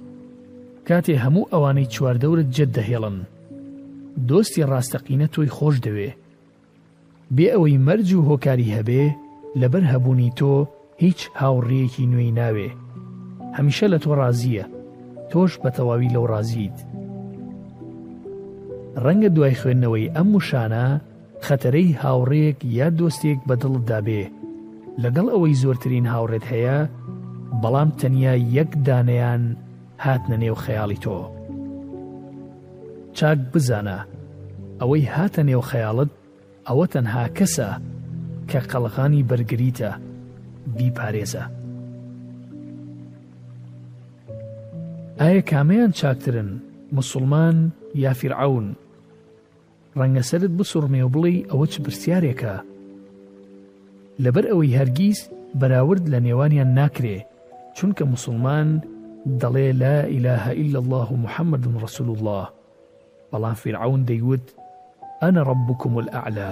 کاتێ هەموو ئەوانەی چواردەورت جێت دەهێڵن دۆستی ڕاستەقینە تۆی خۆش دەوێ بێ ئەوەی مەرج و هۆکاری هەبێ لەبەر هەبوونی تۆ هیچ هاوڕیەکی نوێی ناوێ هەمیشە لە تۆ ڕازیە تۆش بە تەواوی لەو ڕازیت ڕەنگە دوای خوێندنەوەی ئەم وشانە خەتەرەی هاوڕێیەک یا دۆستێک بە دڵتدا بێ، لەگەڵ ئەوەی زۆرترین هاوڕێت هەیە، بەڵام تەنیا یەک دانەیان هاتنە نێو خەیاڵی تۆ. چاک بزانە، ئەوەی هاتە نێو خەیاڵت ئەوە تەنها کەسە کە قەڵغانی بەرگریتە، بیپارێزە. ئایا کامەیان چاکترن، موسڵمان یا فیرعەون؟ ڕەنگە سەرت بسوڕمێ و بڵێی ئەوە چ پرسیارێکە؟ لەبەر ئەوەی هەرگیز بەراورد لە نێوانیان ناکرێ، چونکە موسڵمان دەڵێ لا الە الا اللە و محمد رسول اللە، بەڵام فیرعەون دەیوت انا ربکم الاعلی.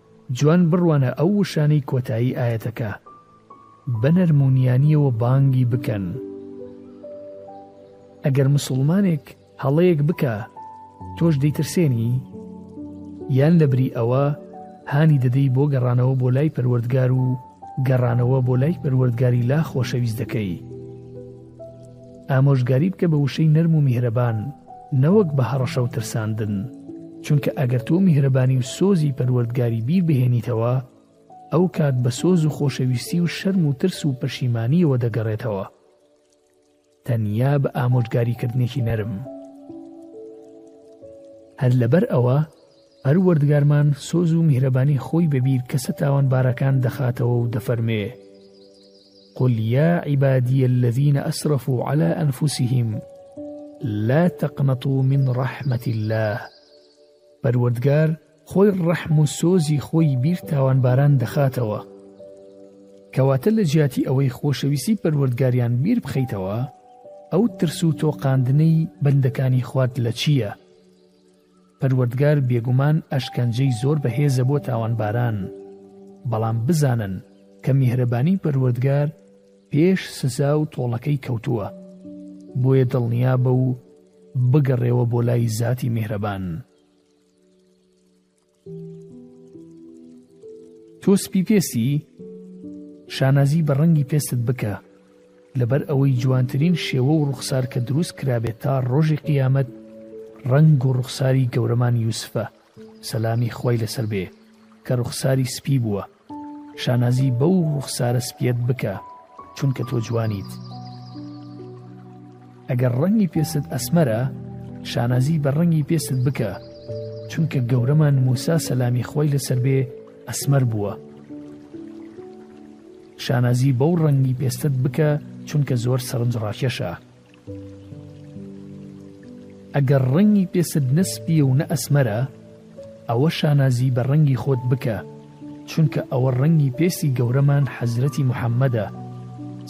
جوان بڕوانە ئەو وشانەی کۆتایی ئایەتەکە بە نەرمونیانیەوە بانگی بکەن. ئەگەر مسوڵمانێک هەڵەیەک بکا تۆش دەیترسێنی؟ یان لەبری ئەوە هانی دەدەی بۆ گەڕانەوە بۆ لای پەروەردگار و گەڕانەوە بۆ لای پەروەردگاری لا خۆشەویست دەکەی؟ ئامۆژگاری بکە بە وشەی نەرم و میهرەبان نەوەک بە هەڕەشە و ترساندن، چونکە ئەگەر تۆ میهرەبانی و سۆزی پەروەردگاری بیر بهێنیتەوە، ئەو کات بە سۆز و خۆشەویستی و شەرم و ترس و پەشیمانییەوە دەگەڕێتەوە تەنیا بە ئامۆژگاریکردنێکی نەرم. هەر لەبەر ئەوە، پەروەردگارمان سۆز و میهرەبانی خۆی بە بیر کەسە تاوانبارەکان دەخاتەوە و دەفەرمێ، قل یا عبادی الذین اسرفوا علی انفسهم لا تقنطوا من رحمة الله پەروەردگار خۆی ڕەحم و سۆزی خۆی بیر تاوانباران دەخاتەوە کەواتە لە جیاتی ئەوەی خۆشەویستی پەروەردگاریان بیر بخەیتەوە ئەو ترس و تۆقاندنەی بەندەکانی خوارد لە چییە؟ پەروەردگار بێگومان ئەشکەنجەی زۆر بەهێزە بۆ تاوانباران، بەڵام بزانن کە میهرەبانی پەروەردگار پێش سزا و تۆڵەکەی کەوتووە، بۆیە دڵنیابە و بگەڕێوە بۆ لای زاتی میهرەبان. تۆ سپی پێستی؟ شانازی بە ڕەنگی پێستت بکە لەبەر ئەوەی جوانترین شێوە و ڕوخسار کە دروست کرابێت تا ڕۆژی قیامەت ڕنگ و ڕوخساری گەورەمان یوسفە سەلامی خۆی لەسەر بێ کە ڕوخساری سپی بووە شانازی بەو ڕوخسارە سپیەت بکە چونکە تۆ جوانیت ئەگەر ڕەنگی پێست ئەسمەرە شانازی بە ڕەنگی پێست بکە چونکە گەورەمان موسا سەلامی خۆی لەسەر بێ ئەسمەر بووە شانازی بەو ڕەنگی پێستت بکە چونکە زۆر سەرنج ڕاکێشە ئەگەر ڕەنگی پێست نە سپییە و نە ئەسمەرە، ئەوە شانازی بە ڕەنگی خۆت بکە، چونکە ئەوە ڕەنگی پێستی گەورەمان حەزرەتی محەممەدە،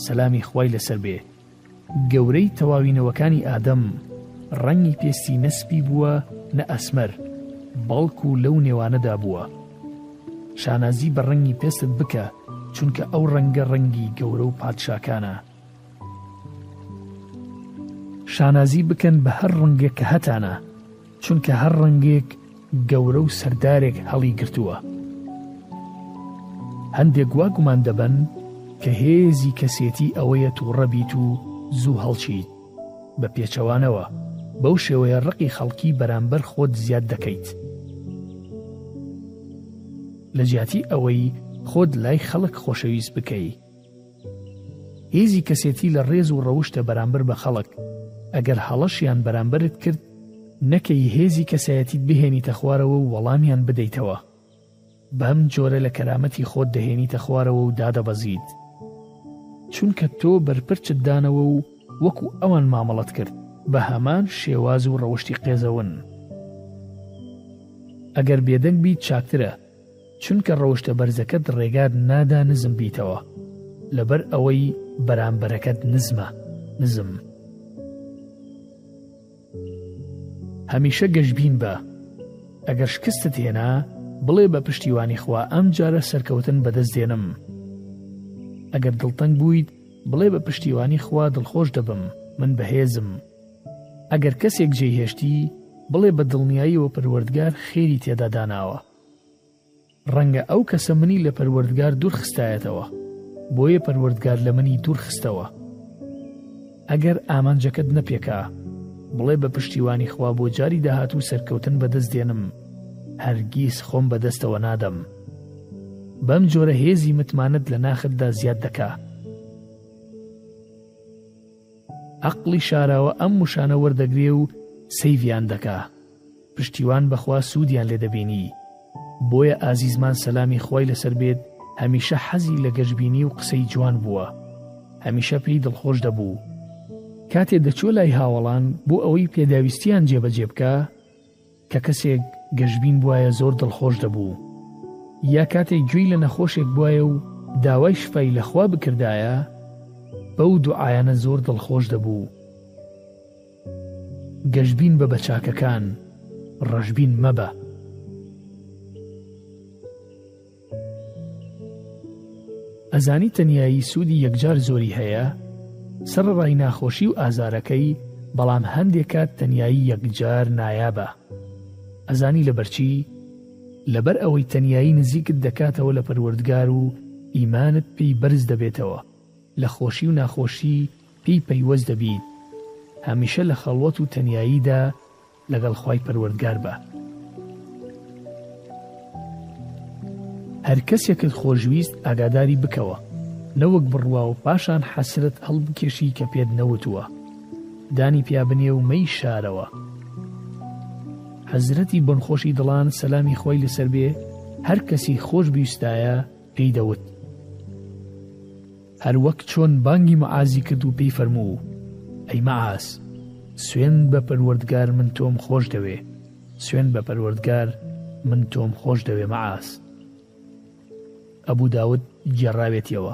سەلامی خوای لەسەر بێ، گەورەی تەواوی نەوەکانی ئادەم، ڕەنگی پێستی نە سپی بووە نە ئەسمەر، بەڵکوو لەو نێوانەدا بووە. شانازی بە ڕەنگی پێستت بکە، چونکە ئەو ڕەنگە ڕەنگی گەورە و پادشاکانە. شانازی بکەن بە هەر ڕەنگێک کە هەتانە، چونکە هەر ڕەنگێک گەورە و سەردارێک هەڵیگرتووە. هەندێک وا گومان دەبەن کە هێزی کەسێتی ئەوەیە تووڕە بیت و زوو هەڵچیت، بە پێچەوانەوە بەو شێوەیە ڕقی خەڵکی بەرامبەر خۆت زیاد دەکەیت. لە جیاتی ئەوەی خۆت لای خەڵک خۆشەویست بکەی، هێزی کەسێتی لە ڕێز و ڕەوشتە بەرامبەر بە خەڵک، ئەگەر هەڵەشیان بەرامبەرت کرد نەکەی هێزی کەسایەتیت بهێنیتە خوارەوە و وەڵامیان بدەیتەوە. بەم جۆرە لە کەرامەتی خۆت دەهێنیتە خوارەوە و دادەبەزیت. چونکە تۆ بەرپرچت دانەوە و وەکو ئەوان مامەڵەت کرد، بە هەمان شێواز و ڕەوشتی قێزەون. ئەگەر بێدەنگ بیت چاکترە. چونکە ڕەوشتە بەرزەکەت ڕێگات نادا نزم بیتەوە لەبەر ئەوەی بەرامبەرەکەت نزمە نزم. هەمیشە گەشبین بە ئەگەر شکستت هێنا بڵێ بە پشتیوانی خوا ئەم جارە سەرکەوتن بەدەست دێنم ئەگەر دڵتەنگ بوویت بڵێ بە پشتیوانی خوا دڵخۆش دەبم من بەهێزم ئەگەر کەسێک جێی هێشتی بڵێ بە دڵنیاییەوە پەروەردگار خێری تێدا داناوە ڕەنگە ئەو کەسە منی لە پەروەردگار دوور خستایەتەوە بۆیە پەروەردگار لە منی دوور خستەوە ئەگەر ئامانجەکەت نەپێکا بڵێ بە پشتیوانی خوا بۆ جاری داهاتوو سەرکەوتن بەدەست دێنم هەرگیز خۆم بەدەستەوە نادەم بەم جۆرە هێزی متمانەت لە ناختدا زیاد دەکا ئەقڵی شاراوە ئەم وشانە وەردەگرێ و سەیڤیان دەکا. پشتیوان بە خوا سوودیان لێ دەبینی. بۆیە ئازیزمان سەلامی خوای لەسەر بێت هەمیشە حەزی لە گەشبینی و قسەی جوان بووە. هەمیشە پێی دڵخۆش دەبوو. کاتێ دەچووە لای هاوەڵان بۆ ئەوەی پێداویستییان جێبەجێ بکا، کە کەسێک گەشبین بوایە زۆر دڵخۆش دەبوو، یا کاتێک گوێی لە نەخۆشێک بوایە و داوای شفای لە خوا بکردایە، بەو دوعایانە زۆر دڵخۆش دەبوو. گەشبین بە بە چاکەکان، ڕەشبین مەبە. ئەزانی تەنیایی سوودی یەکجار زۆری هەیە سەڕەڕای ناخۆشی و ئازارەکەی بەڵام هەندێک کات تەنیایی یەکجار نایابە ئەزانی لەبەرچی لەبەر ئەوەی تەنیایی نزیکت دەکاتەوە لە پەروەردگار و ئیمانت پێی بەرز دەبێتەوە لە خۆشی و ناخۆشی پێی پەیوەست دەبیت هەمیشە لە خەڵوەت و تەنیاییدا لەگەڵ خوای پەروەردگار بە. هەرکەسێکت خۆشویست ئاگاداری بکەوە نەوەک بڕواو پاشان حەسرەت هەڵبکێشی کە پێت نەوتووە دانی پیابنێ و مەی شارەوە حەزرەتی بۆنخۆشی دڵان سەلامی خۆی لەسەر بێ هەرکەسی خۆش بیستایە پێی دەوت، هەر وەک چۆن بانگی معازی کرد و پێی فەرموو، ئەی معاز! سوێند بە پەروەردگار من تۆم خۆش دەوێ، سوێند بە پەروەردگار من تۆم خۆش دەوێ معاز. ئەبوو داود گێڕاوێتیەوە.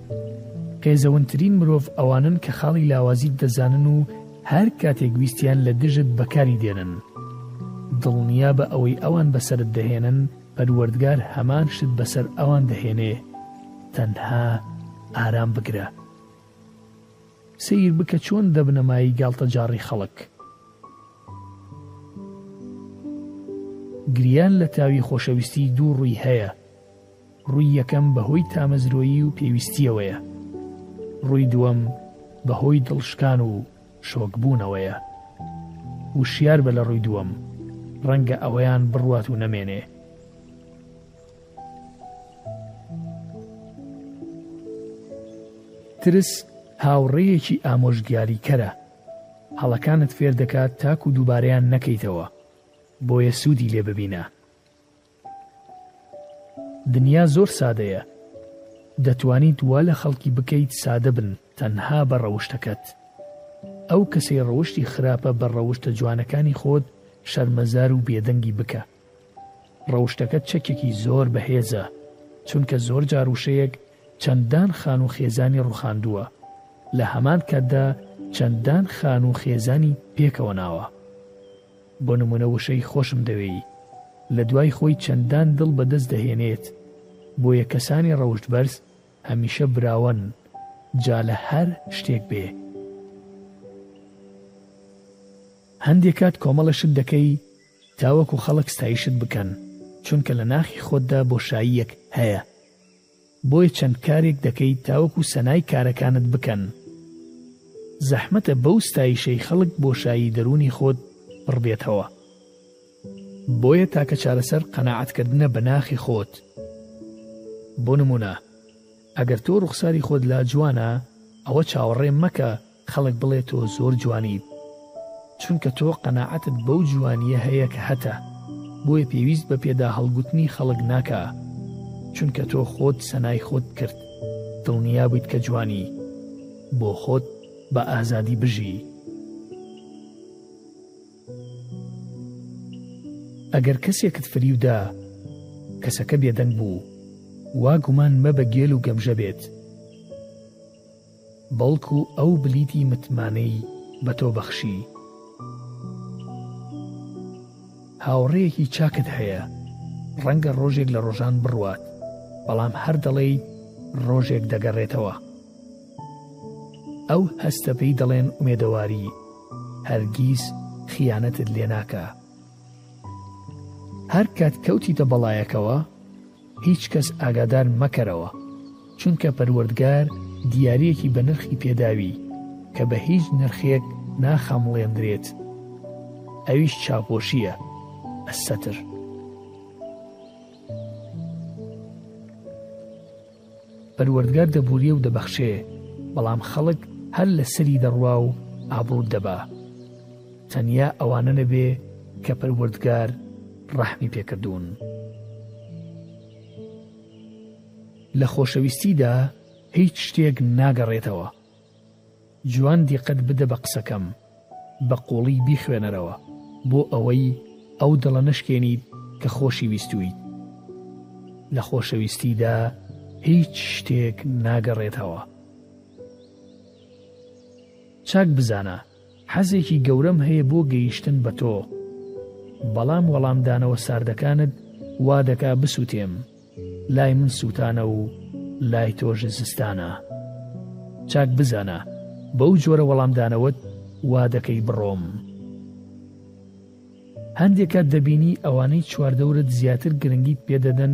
قێزەونترین مرۆڤ ئەوانەن کە خاڵی لاوازیت دەزانن و هەر کاتێک ویستیان لە دژت بەکاری دێنن. دڵنیابە ئەوەی ئەوان بەسەرت دەهێنن پەروەردگار هەمان شت بەسەر ئەوان دەهێنێ تەنها ئارام بگرە. سەیر بکە چۆن دەبنە مایەی گاڵتەجاڕی خەڵک. گریان لە تاوی خۆشەویستی دوو ڕووی هەیە. ڕووی یەکەم بەهۆی تامەزرۆیی و پێویستییەوەیە، ڕووی دووەم بەهۆی دڵشکان و شۆکبوونەوەیە. وشیار بە لە ڕووی دووەم، ڕەنگە ئەوەیان بڕوات و نەمێنێ. ترس هاوڕێیەکی ئامۆژگاریکەرە، هەڵەکانت فێر دەکات تاکو دووبارەیان نەکەیتەوە، بۆیە سوودی لێ ببینە. دنیا زۆر سادەیە دەتوانیت وا لە خەڵکی بکەیت سادە بن تەنها بە ڕەوشتەکەت ئەو کەسەی ڕەوشتی خراپە بە ڕەوشتە جوانەکانی خۆت شەرمەزار و بێدەنگی بکە ڕەوشتەکەت چەکێکی زۆر بەهێزە چونکە زۆر جاروشەیەک چەندان خان و خێزانی ڕوخاندووە لە هەمان کاتدا چەندان خان و خێزانی پێکەوە ناوە بۆ نموونە وشەی خۆشم دەوێی لە دوای خۆی چەندان دڵ بە دەست دەهێنێت، بۆیە کەسانی ڕەوشت بەرز هەمیشە براوەن جا لە هەر شتێک بێ. هەندێ کات کۆمەڵە شت دەکەی تاوەکو خەڵک ستایشت بکەن، چونکە لە ناخی خۆتدا بۆشاییەک هەیە. بۆیە چەند کارێک دەکەیت تاوەکو سەنای کارەکانت بکەن زەحمەتە بەو ستایشەی خەڵک بۆشایی دەروونی خۆت پڕبێتەوە بۆیە تاکە چارەسەر قەناعەتکردنە بە ناخی خۆت بۆ نمونە ئەگەر تۆ ڕوخساری خۆت لا جوانە ئەوە چاوەڕێ مەکە خەڵک بڵێ تۆ زۆر جوانیت چونکە تۆ قەناعەتت بەو جوانیە هەیە کە هەتە بۆیە پێویست بە پێداهەڵگوتنی خەڵک ناکا چونکە تۆ خۆت سەنای خۆت کرد دڵنیابیت کە جوانی بۆ خۆت بە ئازادی بژی. ئەگەر کەسێکت فریو دا کەسەکە بێدەنگ بوو وا گومان مەبە گێل و گەمژە بێت. بەڵکو ئەو بلیتی متمانەی بە تۆ بەخشی. هاوڕێیەکی چاکت هەیە، ڕەنگە ڕۆژێک لە ڕۆژان بڕوات، بەڵام هەر دەڵێی ڕۆژێک دەگەڕێتەوە. ئەو هەستە پێی دەڵێن ئومێدەواری، هەرگیز خیانەتت لێناکا. هەر کات کەوتیتە بەڵایەکەوە، هیچ کەس ئاگادار مەکەرەوە، چونکە پەروەردگار دیاریەکی بەنرخی پێداوی کە بە هیچ نرخێک ناخەمڵێندرێت ئەویش چاوپۆشیە، الستر. پەروەردگار دەبوریێ و دەبەخشێ، بەڵام خەڵک هەر لەسەری دەڕوا و ئابڕووت دەبا. تەنیا ئەوانە نەبێ کە پەروەردگار. ڕەحمی پێ کردوون. لە خۆشەویستیدا هیچ شتێک ناگەڕێتەوە. جوان دیقەت بدە بە قسەکەم، بە قووڵی بیخوێنەرەوە بۆ ئەوەی ئەو دڵە نەشکێنیت کە خۆشی ویستوویت. لە خۆشەویستیدا هیچ شتێک ناگەڕێتەوە. چاک بزانە، حەزێکی گەورەم هەیە بۆ گەیشتن بە تۆ، بەڵام وەڵامدانەوە ساردەکانت وا دەکا بسوتێم، لای من سوتانە و لای تۆش زستانە. چاک بزانە، بەو جۆرە وەڵامدانەوەت وا دەکەی بڕۆم. هەندێک کات دەبینی ئەوانەی چواردەورت زیاتر گرنگیت پێ دەدەن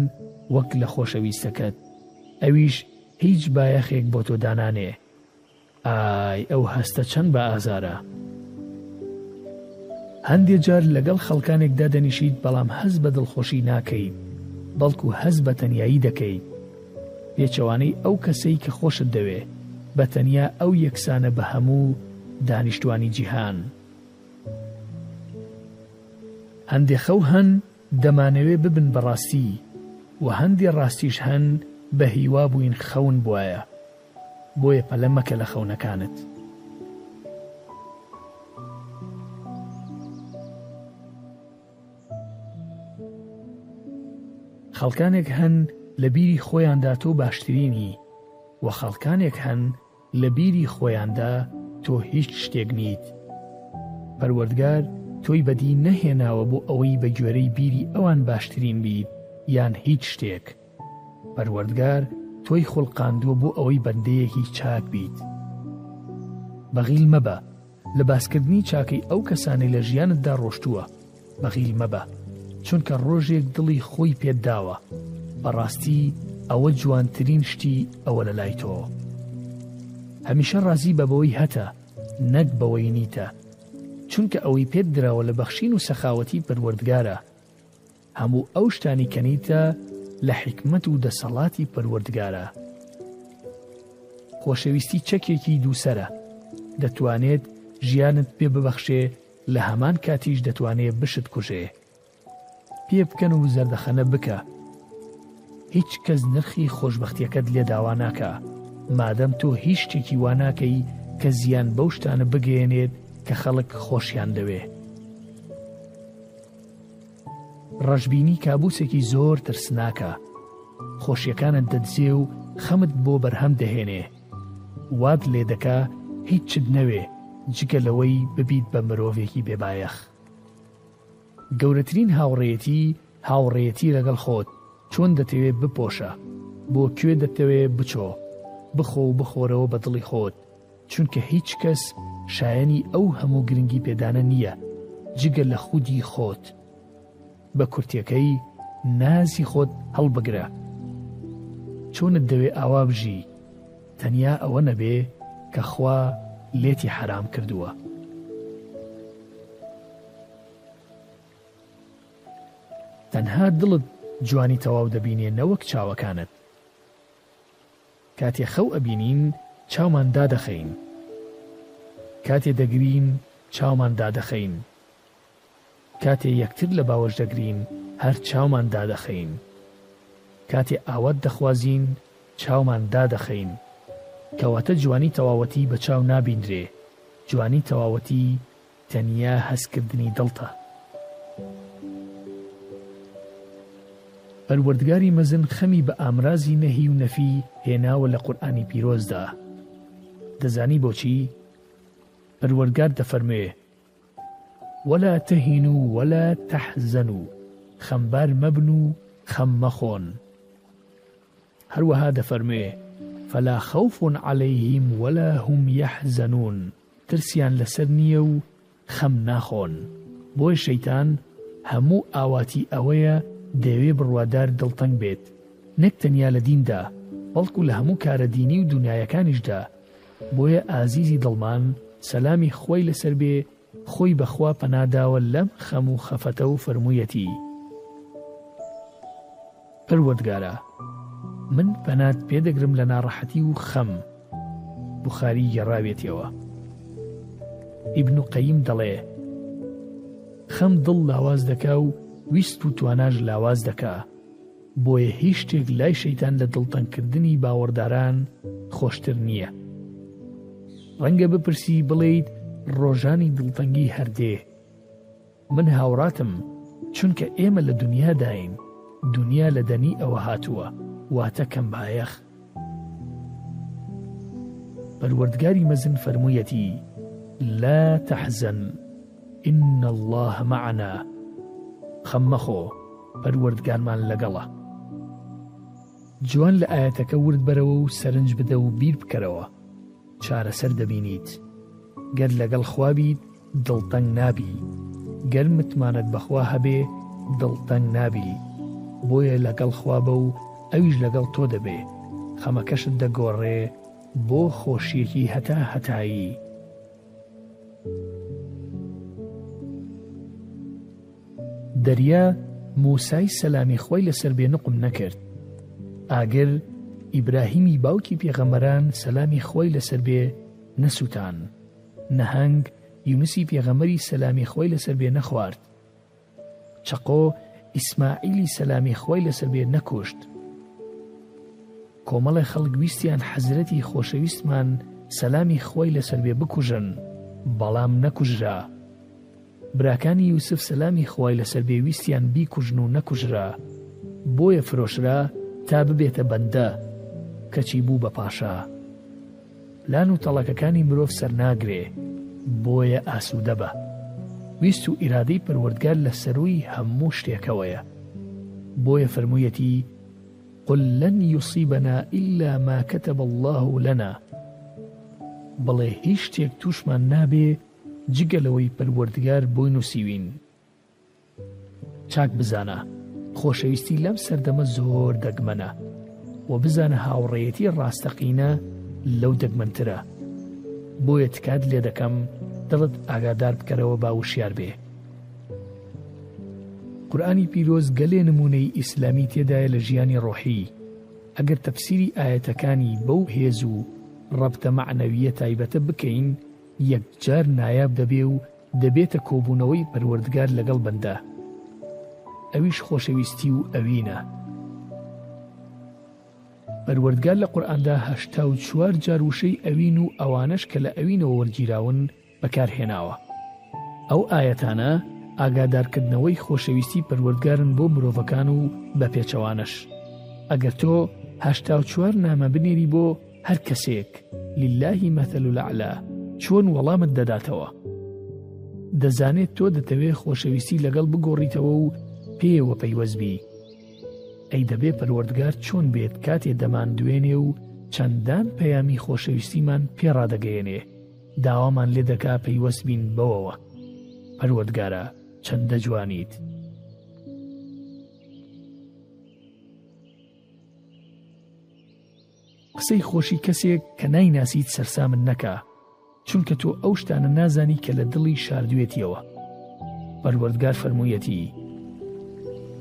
وەک لە خۆشەویستەکەت، ئەویش هیچ بایەخێک بۆ تۆ دانانێ. ئای ئەو هەستە چەند بە ئازارە. هەندێ جار لەگەڵ خەڵکانێک دادەنیشیت بەڵام هەست بە دڵخۆشی ناکەیت بەڵکو هەست بە تەنیایی دەکەیت پێچەوانەی ئەو کەسەی کە خۆشت دەوێ بە تەنیا ئەو یەکسانە بە هەموو دانیشتوانی جیهان. هەندێ خەو هەن دەمانەوێ ببن بە ڕاستی و هەندێ ڕاستیش هەن بە هیوا بووین خەون بوایە. بۆیە پەلە مەکە لە خەونەکانت. خەڵکانێک هەن لە بیری خۆیاندا تۆ باشترینی و خەڵکانێک هەن لە بیری خۆیاندا تۆ هیچ شتێک نیت. پەروەردگار تۆی بەدی نەهێناوە بۆ ئەوەی بە گوێرەی بیری ئەوان باشترین بیت یان هیچ شتێک. پەروەردگار تۆی خوڵقاندووە بۆ ئەوەی بەندەیەکی چاک بیت بەغیل مەبە لە باسکردنی چاکەی ئەو کەسانی لە ژیانتدا ڕۆشتووە بەغیل مەبە چونکە ڕۆژێک دڵی خۆی پێداوە بەڕاستی ئەوە جوانترین شتی ئەوە لە لای تۆ هەمیشە ڕازی بە بەوەی هەتە نەک بەوەی نیتە چونکە ئەوەی پێت دراوە لە بەخشین و سەخاوەتی پەروەردگارە هەموو ئەو شتانی کەنیتە لە حیکمەت و دەسەڵاتی پەروەردگارە خۆشەویستی چەکێکی دووسرە دەتوانێت ژیانت پێ ببەخشێ لە هەمان کاتیش دەتوانێ بشت کوژێ پێ بکەن و زەردەخەنە بکە هیچ کەس نرخی خۆشببختیەکەت لێ داوا ناکە مادەم تۆ هیچ شتێکی وا ناکەی کە زیان بەو شتانە بگەێنێت کە خەڵک خۆشیان دەوێ ڕەشبینی کابوسێکی زۆر ترسناکە، خۆشیەکانت دەدزێ و خەمت بۆ بەرهەم دەهێنێ، وات لێدەکا هیچت نەوێ جگە لەوەی ببیت بە مرۆڤێکی بێ بایەخ. گەورەترین هاوڕێیەتی هاوڕێیەتی لەگەڵ خۆت، چۆن دەتەوێ بپۆشە، بۆ کوێ دەتەوێ بچۆ، بخۆ و بخۆرەوە بە دڵی خۆت، چونکە هیچ کەس شایەنی ئەو هەموو گرنگی پێدانە نییە جگە لە خودی خۆت بە کورتەکەی نازی خۆت هەڵبگرە چۆنت دەوێ ئاوا بژی تەنیا ئەوە نەبێ کە خوا لێتی حرام کردووە تەنها دڵت جوانی تەواو دەبینێ نەوەک چاوەکانت کاتێ خەو ئەبینین چاومان دادەخەین کاتێ دەگرین چاومان دادەخەین کاتێ یەکتر لە باوەش دەگرین هەر چاومان دادەخەین کاتێ ئاوات دەخوازین چاومان دادەخەین کەواتە جوانی تەواوەتی بە چاو نابیندرێ جوانی تەواوەتی تەنیا هەستکردنی دڵتە. پەروەردگاری مەزن خەمی بە ئامرازی نەهی و نەفی هێناوە لە قورئانی پیرۆزدا. دەزانی بۆچی؟ پەروەردگار دەفەرموێ، ولا تهینوا ولا تحزنوا خەمبار مەبن و خەم مەخۆن. هەروەها دەفەرموێ، فلا خوف علیهم ولا هم یحزنون، ترسیان لەسەر نییە و خەم ناخۆن، بۆیە شەیتان هەموو ئاواتی ئەوەیە دەیەوێ بڕوادار دڵتەنگ بێت، نەک تەنیا لە دیندا، بەڵکو لە هەموو کارە دینی و دونیایەکانیشدا، بۆیە ئازیزی دڵمان سەلامی خوای لەسەر بێ خۆی بە خوا پەنا داوە لەم خەم و خەفەتە و فەرموویەتی. پەروەردگارا من پەنات پێ دەگرم لە ناڕەحەتی و خەم، بوخاری گێڕاویەتیەوە. ئیبن قەیم دەڵێ، خەم دڵ لاواز دەکا و ویست و تواناش لاواز دەکا، بۆیە هیچ شتێک لای شەیتان لە دڵتەنگکردنی باوەڕداران خۆشتر نییە. ڕەنگە بپرسی بڵێیت ڕۆژانی دڵتەنگی هەر دێ، من هاوڕاتم چونکە ئێمە لە دونیا داین دونیا لە دەنی ەوە هاتووە واتە کەم بایەخ. پەروەردگاری مەزن فەرموویەتی، لا تحزن ان اللە معنا، خەم مەخۆ پەروەردگارمان لەگەڵە. جوان لە ئایەتەکە ورد بەرەوە و سەرنج بدە و بیر بکەرەوە چارەسەر دەبینیت گەر لەگەڵ خوا بیت، دڵتەنگ نابی گەر متمانەت بەخوا هەبێ دڵتەنگ نابی بۆیە لەگەڵ خوا بە و ئەویش لەگەڵ تۆ دەبێ خەمەکەشت دەگۆڕێ بۆ خۆشیەکی هەتا هەتایی. دەریا موسای سەلامی خۆی لەسەر بێ نقم نەکرد ئاگر ئیبراهیمی باوکی پێغەمەران سەلامی خۆی لەسەر بێ نەسووتان نەهەنگ یونسی پێغەمبەری سەلامی خوای لەسەر بێ نەخوارد چەقۆ ئیسماعیلی سەلامی خوای لەسەر بێ نەکوشت کۆمەڵێ خەڵک ویستیان حەزرەتی خۆشەویستمان سەلامی خوای لەسەر بێ بکوژن بەڵام نەکوژرا براکانی یوسف سەلامی خوای لەسەر بێ ویستیان بیکوژن و نەکوژرا بۆیە فرۆشرا تا ببێتە بەندە کەچی بوو بە پاشا پلان و تەڵەکەکانی مرۆڤ سەرناگرێ بۆیە ئاسوودە بە ویست و ئیرادەی پەروەردگار لە سەرووی هەموو شتێکەوەیە بۆیە فرموویەتی قل لن يصيبنا إلا ما كتب الله لنا بڵێ هیچ شتێک تووشمان نابێ جگە لەوەی پەروەردگار بۆی نووسیوین، چاک بزانە، خۆشەویستی لەم سەردەمە زۆر دەگمەنە، وە بزانە هاوڕێیەتی ڕاستەقینە لەو دەگمەنترە، بۆیە تکات لێ دەکەم دڵت ئاگادار بکەرەوە با وشیار بێ. قورئانی پیرۆز گەلێ نموونەی ئیسلامی تێدایە لە ژیانی ڕۆحی، ئەگەر تەفسیری ئایەتەکانی بەو هێز و ڕەبتە مەعنەوییە تایبەتە بکەین، یەکجار نایاب دەبێ و دەبێتە کۆبوونەوەی پەروەردگار لەگەڵ بەندە، ئەویش خۆشەویستی و ئەوینە. پەروەردگار لە قورئاندا هەشتا و چوار جار وشەی ئەوین و ئەوانەش کە لە ئەوینەوە وەرگیراون بەکار هێناوە. ئەو ئایەتانە ئاگادارکردنەوەی خۆشەویستی پەروەردگارن بۆ مرۆڤەکان و بە پێچەوانەش. ئەگەر تۆ هەشتا و چوار نامە بنێری بۆ، هەر کەسێک للهی مثل الاعلی چۆن وەڵامت دەداتەوە دەزانێت تۆ دەتەوێ خۆشەویستی لەگەڵ بگۆڕیتەوە و پێوە پەیوەستبی ئەی دەبێ پەروەردگار چۆن بێت کاتێ دەمان دوێنێ و چەندان پەیامی خۆشەویستیمان پێڕادەگەیەنێ داوامان لێ دەکا پەیوەست بین بەوەوە پەروەردگارە چەندە جوانیت قسەی خۆشی کەسێک کە نایناسیت سەرسامت نەکا چونکە تۆ ئەو شتانە نازانی کە لە دڵی شاردوێتیەوە پەروەردگار فەرموویەتی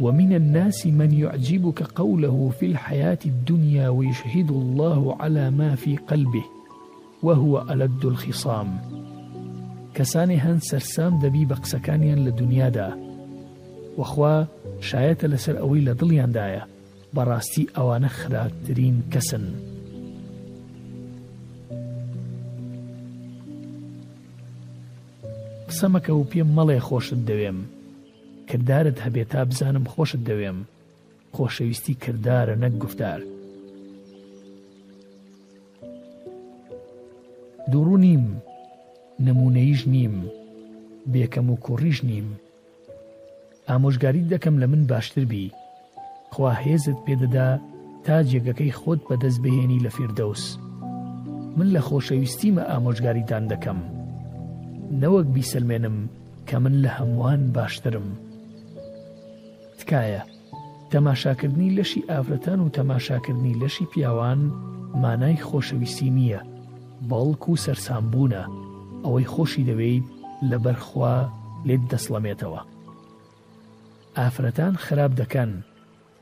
ومن الناس من يعجبك قوله في الحياة الدنيا ويشهد الله على ما في قلبه وهو ألد الخصام کەسانی هەند سەرسام دەبی بە قسەکانیان لە دنیادا وەخوا شایەتە لەسەر ئەوەی لە دڵیاندایە بەڕاستی ئەوانە خراپترین کەسن. قسە مەکە و پێم مەڵێ خۆشت دەوێم کردارت هەبێ تا بزانم خۆشت دەوێم خۆشەویستی کردارە نەک گفتار دوڕوو نیم نمونەیش نیم بێکەم و کوڕیش نیم ئامۆژگاریت دەکەم لە من باشتر بی خوا هێزت پێ دەدا تا جێگەکەی خۆت بەدەست بهێنی لە فیردەوس من لە خۆشەویستیمە ئامۆژگاریتان دەکەم نەوەک بیسەلمێنم کە من لە هەمووان باشترم تکایە تەماشاکردنی لەشی ئافرەتان و تەماشاکردنی لەشی پیاوان مانای خۆشەویستی نییە، بەڵکو سەرسامبوونە، ئەوەی خۆشی دەوێیت لەبەر خوا لێت دەسڵەمێتەوە. ئافرەتان خراپ دەکەن،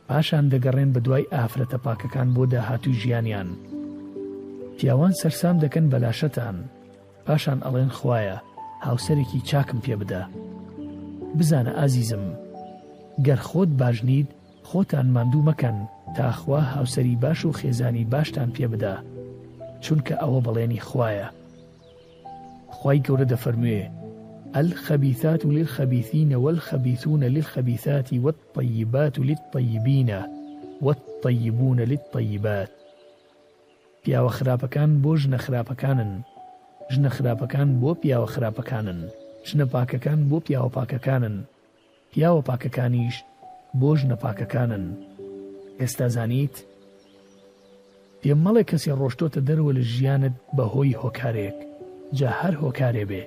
پاشان دەگەڕێن بەدوای ئافرەتە پاکەکان بۆ داهاتووی ژیانیان. پیاوان سەرسام دەکەن بە لاشەتان. پاشان ئەڵێن خوایە هاوسەرێکی چاکم پێ بدە بزانە ئازیزم گەر خۆت باش نیت خۆتان ماندوو مەکەن تاخوا هاوسەری باش و خێزانی باشتان پێ بدە چونکە ئەوە بەڵێنی خوایە خی گەورە دەفەرموێ الخبيثات للخبيثين والخبيثون للخبيثات والطيبات للطيبين والطيبون للطيبات پیاوە خراپەکان بۆ ژنە خراپەکانن، ژنە خراپەکان بۆ پیاوە خراپەکانن، ژنە پاکەکان بۆ پیاوە پاکەکانن، پیاوە پاکەکانیش بۆ ژنە پاکەکانن. ئێستا زانیت؟ پێم مەڵێ کەسێ ڕۆشتۆتە دەرەوە لە ژیانت بە هۆی هۆکارێک، جا هەر هۆکارێ بێ.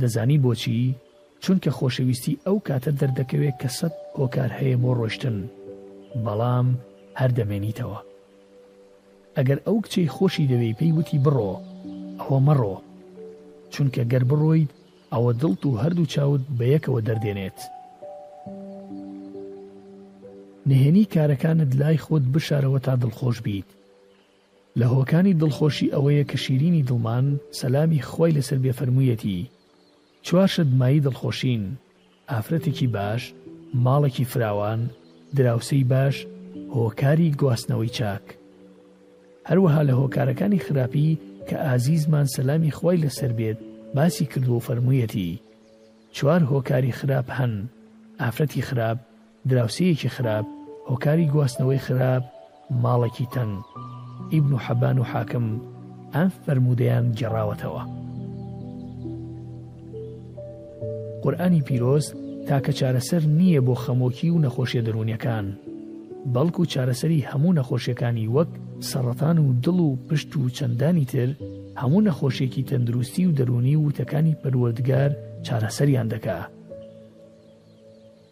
دەزانی بۆچی؟ چونکە خۆشەویستی ئەو کاتە دەردەکەوێ کە سەد هۆکار هەیە بۆ ڕۆشتن، بەڵام هەر دەمێنیتەوە. ئەگەر ئەو کچەی خۆشی دەوێی پێی وتی بڕۆ ئەوە مەڕۆ چونکە گەر بڕۆیت ئەوە دڵت و هەردوو چاوت بەیەکەوە دەردێنێت. نهێنی کارەکانت لای خۆت بشارەوە تا دڵخۆش بیت. لە هۆکانی دڵخۆشی ئەوەیە کە شیرینی دڵمان سەلامی خوای لەسەر بێ فەرموویەتی، چوار شت مایەی دڵخۆشین، ئافرەتێکی باش، ماڵێکی فراوان، دراوسێی باش، هۆکاری گواستنەوەی چاک. هەروەها لە هۆکارەکانی خراپی کە ئازیزمان سەلامی خوای لەسەر بێت باسی کردووە و فەرموویەتی، چوار هۆکاری خراپ هەن، ئافرەتی خراپ، دراوسێیەکی خراپ، هۆکاری گواستنەوەی خراپ، ماڵێکی تەنگ. ئیبن حەبان و حاکم ئەم فەرموودەیان گێڕاوەتەوە. قورئانی پیرۆز تاکە چارەسەر نییە بۆ خەمۆکی و نەخۆشیە دەروونیەکان، بەڵکو چارەسەری هەموو نەخۆشیەکانی وەک سەڕەتان و دڵ و پشت و چەندانی تر، هەموو نەخۆشیەکی تەندروستی و دەروونی وتەکانی پەروەردگار چارەسەریان دەکا.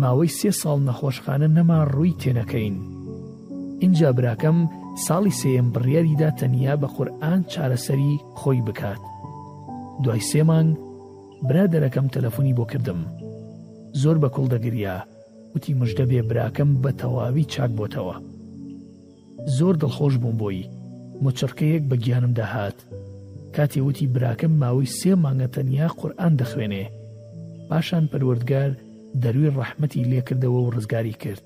ماوەی سێ ساڵ نەخۆشخانە نەما ڕووی تێنەکەین ئینجا براکەم ساڵی سێم بڕیاریدا تەنیا بە قورئان چارەسەری خۆی بکات دوای سێ مانگ برادەرەکەم تەلەفۆنی بۆ کردم زۆر بە کوڵ دەگریا وتی مژدە بێ براکەم بە تەواوی چاک بۆتەوە زۆر دڵخۆش بووم بۆی. مچڕکەیەک بە گیانمدا هات کاتێ وتی براکەم ماوەی سێ مانگە تەنیا قورئان دەخوێنێ. پاشان پەروەردگار دەروی ڕەحمەتی لێ کردەوە و ڕزگاری کرد.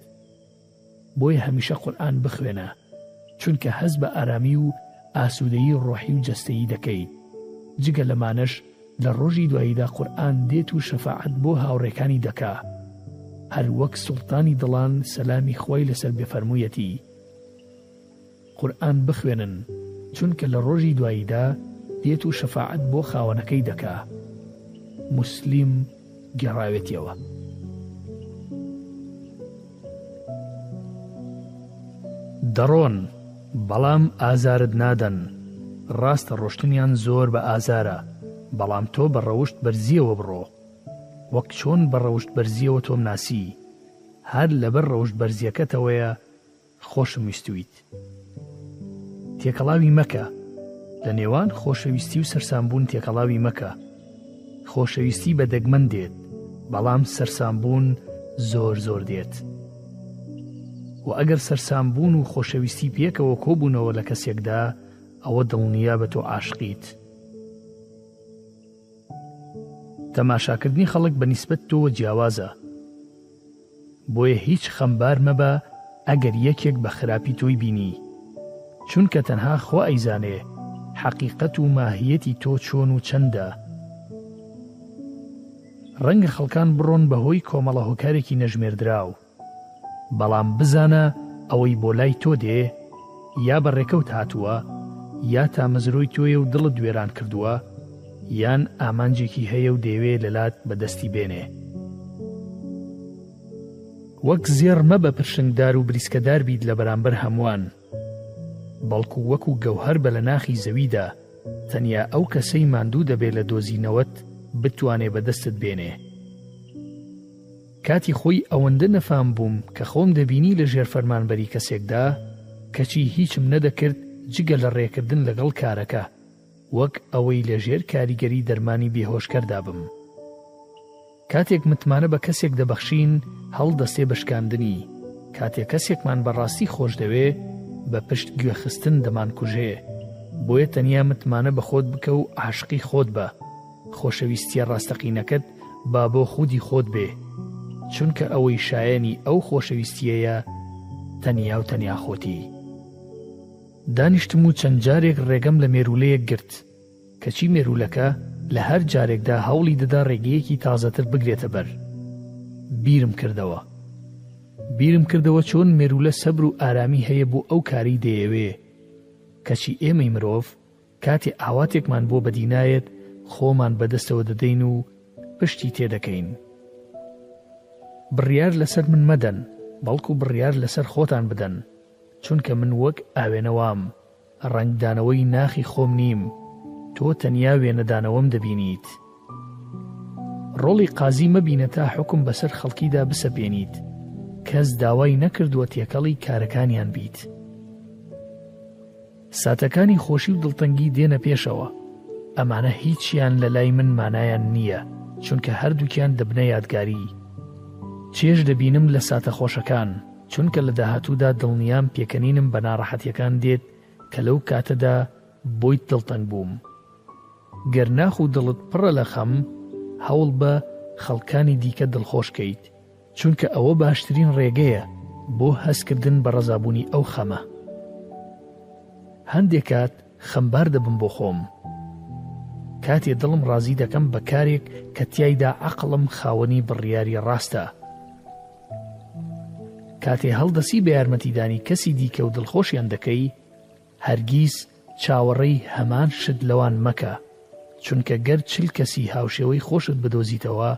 بۆیە هەمیشە قورئان بخوێنە چونکە هەست بە ئارامی و ئاسوودەیی ڕۆحی و جەستەیی دەکەیت. جگە لەمانەش لە ڕۆژی دواییدا قورئان دێت و شەفاعەت بۆ هاوڕێکانی دەکا هەر وەک سوڵتانی دڵان سەلامی خوای لەسەر بێ فەرموویەتی قورئان بخوێنن چونکە لە ڕۆژی دواییدا دێت و شەفاعەت بۆ خاوەنەکەی دەکا موسلیم گێڕاوێتیەوە. دەڕۆن بەڵام ئازارت نادەن. ڕاستە ڕۆشتنیان زۆر بە ئازارە، بەڵام تۆ بە ڕەوشت بەرزییەوە بڕۆ. وەک چۆن بە ڕەوشت بەرزییەوە تۆم ناسی، هەر لەبەر ڕەوشت بەرزییەکەتەوەیە، خۆشم ویستویت تێکەڵاوی مەکە لە نێوان خۆشەویستی و سەرسامبوون تێکەڵاوی مەکە خۆشەویستی بە دەگمەن دێت بەڵام سەرسامبوون زۆر زۆر دێت و ئەگەر سەرسامبوون و خۆشەویستی پێکەوە کۆبوونەوە لە کەسێکدا ئەوە دڵنیا بە تۆ عاشقیت تەماشاکردنی خەڵک بە نیسبەت تۆوە جیاوازە بۆیە هیچ خەمبار مەبە ئەگەر یەکێک بە خراپی تۆی بینی، چونکە تەنها خوا ئەیزانێ حەقیقەت و ماهیەتی تۆ چۆن و چەندە. ڕەنگە خەڵکان بڕۆن بەهۆی کۆمەڵە هۆکارێکی نەژمێردراو، بەڵام بزانە ئەوەی بۆ لای تۆ دێ، یا بە ڕێکەوت هاتووە، یا تامەزرۆی تۆیە و دڵت وێران کردووە، یان ئامانجێکی هەیە و دەیەوێ لەلات بە دەستی بێنێ. وەک زێڕ مەبە پرشنگدار و بریسکەدار بیت لە بەرامبەر هەمووان، بەڵکو وەکو گەوهەر بە لە ناخی زەویدا، تەنیا ئەو کەسەی ماندوو دەبێ لە دۆزینەوەت بتوانێ بە دەستت بێنێ. کاتی خۆی ئەوەندە نەفام بووم کە خۆم دەبینی لە ژێر فەرمانبەری کەسێکدا، کەچی هیچم نەدەکرد جگە لە ڕێکردن لەگەڵ کارەکە، وەک ئەوەی لە ژێر کاریگەری دەرمانی بێهۆشکەردا بم. کاتێک متمانە بە کەسێک دەبەخشین، هەڵدەستێ بە شکاندنی، کاتێک کەسێکمان بە ڕاستی خۆشدەوێ، بە پشت گوێخستن دەمانکوژێ. بۆیە تەنیا متمانە بە خۆت بکە و عاشقی خۆت بە. خۆشەویستیە ڕاستەقینەکەت با بۆ خودی خۆت بێ چونکە ئەوەی شایەنی ئەو خۆشەویستیەیە تەنیا و تەنیا خۆتی دانیشتم و چەند جارێک ڕێگەم لە مێرولەیەک گرت کەچی مێرولەکە لە هەر جارێکدا هەوڵی دەدا ڕێگەیەکی تازەتر بگرێتە بەر بیرم کردەوە بیرم کردەوە چۆن مێرولە سەبر و ئارامی هەیە بۆ ئەو کاری دەیەوێ کەچی ئێمەی مرۆڤ کاتێ ئاواتێکمان بۆ بەدی نایەت خۆمان بەدەستەوە دەدەین و پشتی تێدەکەین. بڕیار لەسەر من مەدەن، بەڵکو بڕیار لەسەر خۆتان بدەن، چونکە من وەک ئاوێنەوام، ڕەنگدانەوەی ناخی خۆم نیم، تۆ تەنیا وێنەدانەوەم دەبینیت. ڕۆڵی قازی مەبینە تا حوکم بەسەر خەڵکیدا بسەپێنیت، کەس داوای نەکردووە تێکەڵی کارەکانیان بیت. ساتەکانی خۆشی و دڵتەنگی دێنە پێشەوە، ئەمانە هیچیان لە لای من مانایان نییە، چونکە هەردووکیان دەبنە یادگاری. چێژ دەبینم لە ساتە خۆشەکان، چونکە لە داهاتوودا دڵنیام پێکەنینم بە ناڕەحەتییەکان دێت کە لەو کاتەدا بۆیت دڵتەنگ بووم. گەر ناخ و دڵت پڕە لە خەم، هەوڵ بە خەڵکانی دیکە دڵخۆش کەیت. چونکە ئەوە باشترین ڕێگەیە بۆ هەستکردن بە ڕەزابوونی ئەو خەمە. هەندێک کات خەمبار دەبم بۆ خۆم. کاتێ دڵم ڕازی دەکەم بە کارێک کە تیایدا عەقڵم خاوەنی بڕیاری ڕاستە. کاتێ هەڵدەسی بە یارمەتیدانی کەسی دیکە و دڵخۆشیان دەکەی، هەرگیز چاوەڕێی هەمان شت لەوان مەکە، چونکە گەر چل کەسی هاوشێوەی خۆشت بدۆزیتەوە،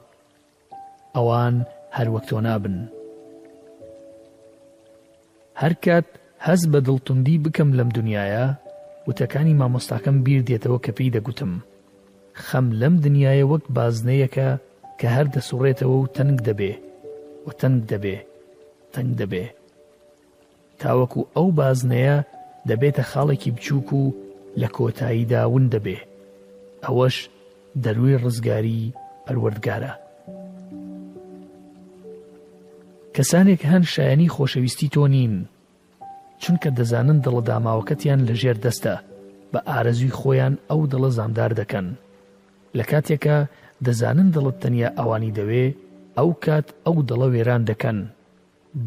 ئەوان هەر وەک تۆ نابن. هەرکات هەست بە دڵتوندی بکەم لەم دنیایە، وتەکانی مامۆستاکەم بیر دێتەوە کە پێی دەگوتم، خەم لەم دنیایە وەک بازنەیەکە کە هەر دەسوڕێتەوە و تەنگ دەبێ و تەنگ دەبێ، تەنگ دەبێ. تاوەکو ئەو بازنەیە دەبێتە خاڵێکی بچووک و لە کۆتاییدا ون دەبێ، ئەوەش دەرووی ڕزگاریی پەروەردگارە. کەسانێک هەن شایەنی خۆشەویستی تۆ نین، چونکە دەزانن دڵە داماوەکەتیان لە ژێر دەستە، بە ئارەزووی خۆیان ئەو دڵە زامدار دەکەن. لە کاتێکا دەزانن دڵت تەنیا ئەوانی دەوێ، ئەو کات ئەو دڵە وێران دەکەن.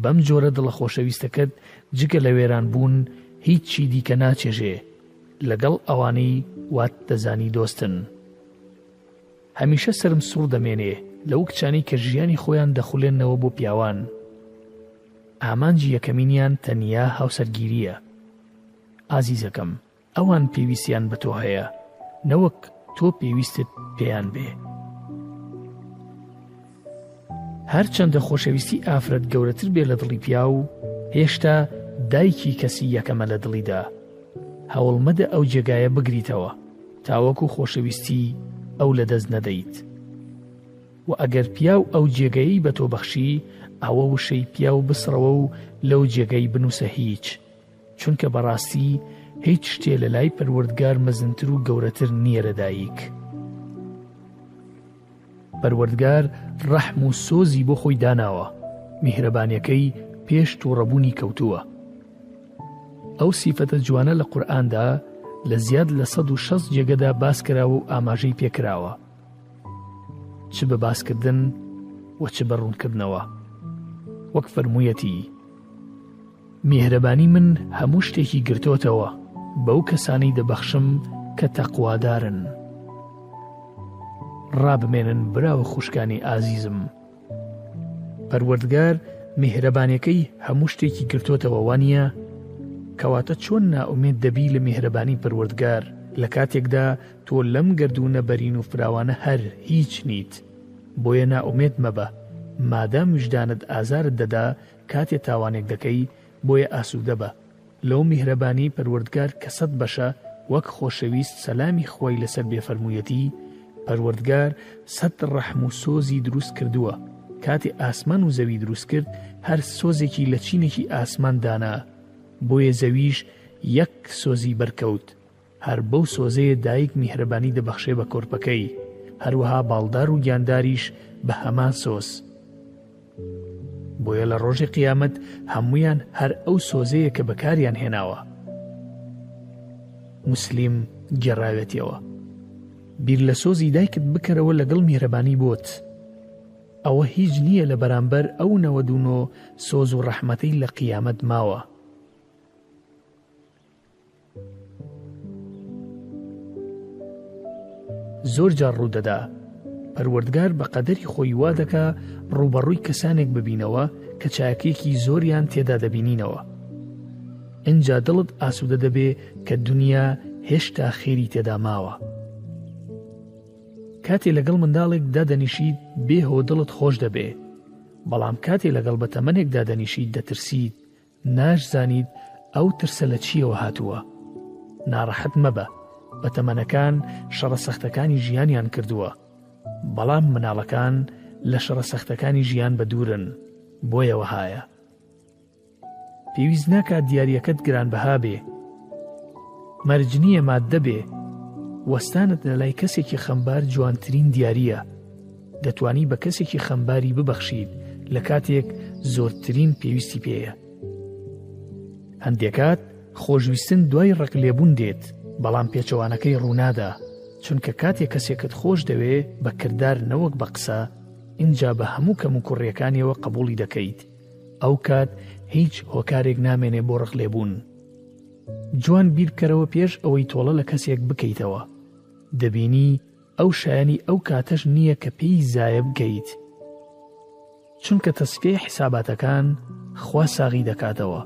بەم جۆرە دڵە خۆشەویستەکەت جگە لە وێران بوون هیچی دیکە ناچێژێ لەگەڵ ئەوانەی وات دەزانی دۆستن. هەمیشە سەرم سوڕ دەمێنێ لەو کچانەی کە ژیانی خۆیان دەخولێنەوە بۆ پیاوان. ئامانجی یەکەمینیان تەنیا هاوسەرگیریە. ئازیزەکەم. ئەوان پێویستیان بە تۆ هەیە نەوەک تۆ پێویستت پێیان بێ هەرچەندە خۆشەویستی ئافرەت گەورەتر بێ لە دڵی پیا و هێشتا دایکی کەسی یەکەمە لە دڵیدا هەوڵمەدە ئەو جێگایە بگریتەوە تاوەکو خۆشەویستی ئەو لە دەست نەدەیت و ئەگەر پیا و ئەو جێگەی بە تۆ بەخشی ئەوە وشەی پیا و بسڕەوە و لەو جێگەی بنووسە هیچ چونکە بەڕاستی هیچ شتێ لە لای پەروەردگار مەزنتر و گەورەتر نییە لە دایک. پەروەردگار ڕەحم و سۆزی بۆ خۆی داناوە، میهرەبانیەکەی پێش تووڕەبوونی کەوتووە. ئەو سیفەتە جوانە لە قورئاندا لە زیاد لە 1600 جێگەدا باس کراوە و ئاماژەی پێکراوە. چ بە باسکردن و چ بە ڕوونکردنەوە. وەک فەرموویەتی، میهرەبانی من هەموو شتێکی گرتۆتەوە بەو کەسانەی دەبەخشم کە تەقوادارن. ڕابمێنن برا و خوشکانی ئازیزم. پەروەردگار میهرەبانەکەی هەموو شتێکی گرتۆتەوە وانە؟ کەواتە چۆن نائومێت دەبی لە میهرەبانی پەروەردگار لە کاتێکدا تۆ لەم گردوونە بەرین و فراوانە هەر هیچ نیت بۆیە نائومێت مەبە مادام وژدانت ئازارت دەدا کاتێ تاوانێک دەکەی بۆیە ئاسودە بە لەو میهرەبانی پەروەردگار کە سەد بەشە وەک خۆشەویست سەلامی خوای لەسەر بێ فەرموویەتی پەروەردگار سەد ڕەحم و سۆزی دروست کردووە کاتێ ئاسمان و زەوی دروست کرد هەر سۆزێکی لە چینێکی ئاسمان دانا بۆیە زەویش یەک سۆزی بەرکەوت هەر بەو سۆزەیە دایک میهرەبانی دەبەخشێ بە کۆرپەکەی، هەروەها باڵدار و گیانداریش بە هەمان سۆز. بۆیە لە ڕۆژی قیامەت هەموویان هەر ئەو سۆزەیە کە بەکاریان هێناوە. موسلیم گێڕاوێتیەوە. بیر لە سۆزی دایکت بکەرەوە لەگەڵ میهرەبانی بۆت. ئەوە هیچ نییە لە بەرامبەر ئەو نەوەدونۆ سۆز و ڕەحمەتەی لە قیامەت ماوە. زۆر جار ڕوودەدا پەروەردگار بە قەدەری خۆی وا دەکا ڕوبەڕووی کەسانێک ببینەوە کە چاکێکی زۆریان تێدا دەبینینەوە ئەجا دڵت ئاسوودە دەبێ کە دنیا هێشتا خێری تێدا ماوە کاتێ لەگەڵ منداڵێک دادەنیشید بێهۆ دڵت خۆش دەبێ بەڵام کاتێ لەگەڵ بە تەمەنێک دادەنیشید دەترسید ناشزانیت ئەو ترسە لە چییەوە هاتووە. ناڕەحەت مەبە، بەتەمەنەکان شەڕە سەختەکانی ژیانیان کردووە. بەڵام مناڵەکان لە شەڕە سەختەکانی ژیان بە دوورن، بۆیە وەهایە. پێویست ناکات دیارییەکەت گرانبەها بێ. مەرج نییە ماددە بێ. وەستانت لە لای کەسێکی خەمبار جوانترین دیارییە. دەتوانی بە کەسێکی خەمباری ببەخشیت لە کاتێک زۆرترین پێویستی پێیە هەندێکات خۆشویستن دوای ڕق لێبوون دێت بەڵام پێچەوانەکەی ڕوونادا چونکە کاتێک کەسێکت خۆش دەوێ بە کردار نەوەک بە قسە ئینجا بە هەموو کەم و کوڕیەکانیەوە قبولی دەکەیت ئەو کات هیچ هۆکارێک نامێنێ بۆ ڕق لێبوون جوان بیرکەرەوە پێش ئەوەی تۆڵە لە کەسێک بکەیتەوە دەبینی ئەو شایەنی ئەو کاتەش نییە کە پێی زایە بگەیت چونکە تەسفیەی حیساباتەکان خوا ساغی دەکاتەوە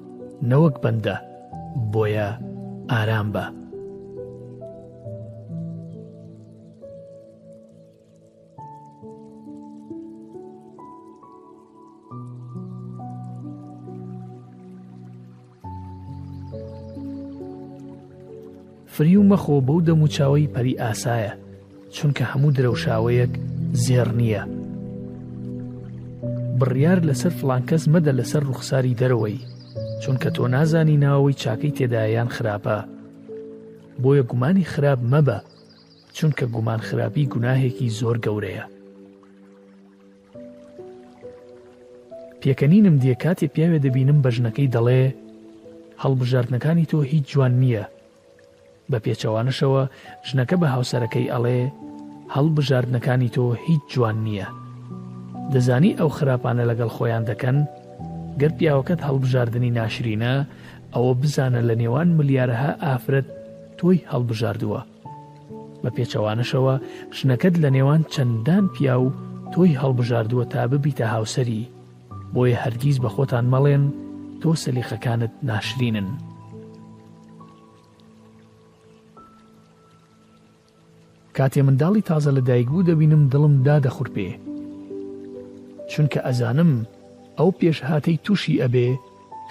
نەوەک بەندە بۆیە ئارام بە. فریو مەخۆ بەو دەموچاوەی پەری ئاسایە چونکە هەموو درەوشاوەیەک زێڕ نییە بڕیار لەسەر فلانکەس مەدە لەسەر ڕوخساری دەرەوەی چونکە تۆ نازانی ناوەوەی چاکەی تێدایان خراپە بۆیە گومانی خراپ مەبە چونکە گومان خراپی گوناهێکی زۆر گەورەیە پێکەنینم دێ کاتێ پیاوێ دەبینم بە ژنەکەی دەڵێ هەڵبژاردنەکانی تۆ هیچ جوان نییە. بە پێچەوانەشەوە ژنەکە بە هاوسەرەکەی ئەڵێ هەڵبژاردنەکانی تۆ هیچ جوان نییە. دەزانی ئەو خراپانە لەگەڵ خۆیان دەکەن؟ گەر پیاوەکەت هەڵبژاردنی ناشرینە، ئەوە بزانە لە نێوان ملیارەها ئافرەت تۆی هەڵبژاردووە. بە پێچەوانەشەوە ژنەکەت لە نێوان چەندان پیاو تۆی هەڵبژاردووە تا ببیتە هاوسەری، بۆیە هەرگیز بە خۆتان مەڵێن تۆ سەلیقەکانت ناشرینن. کاتێ منداڵی تازە لە دایک بوو دەبینم دڵم دادەخورپێ چونکە ئەزانم ئەو پێشهاتەی تووشی ئەبێ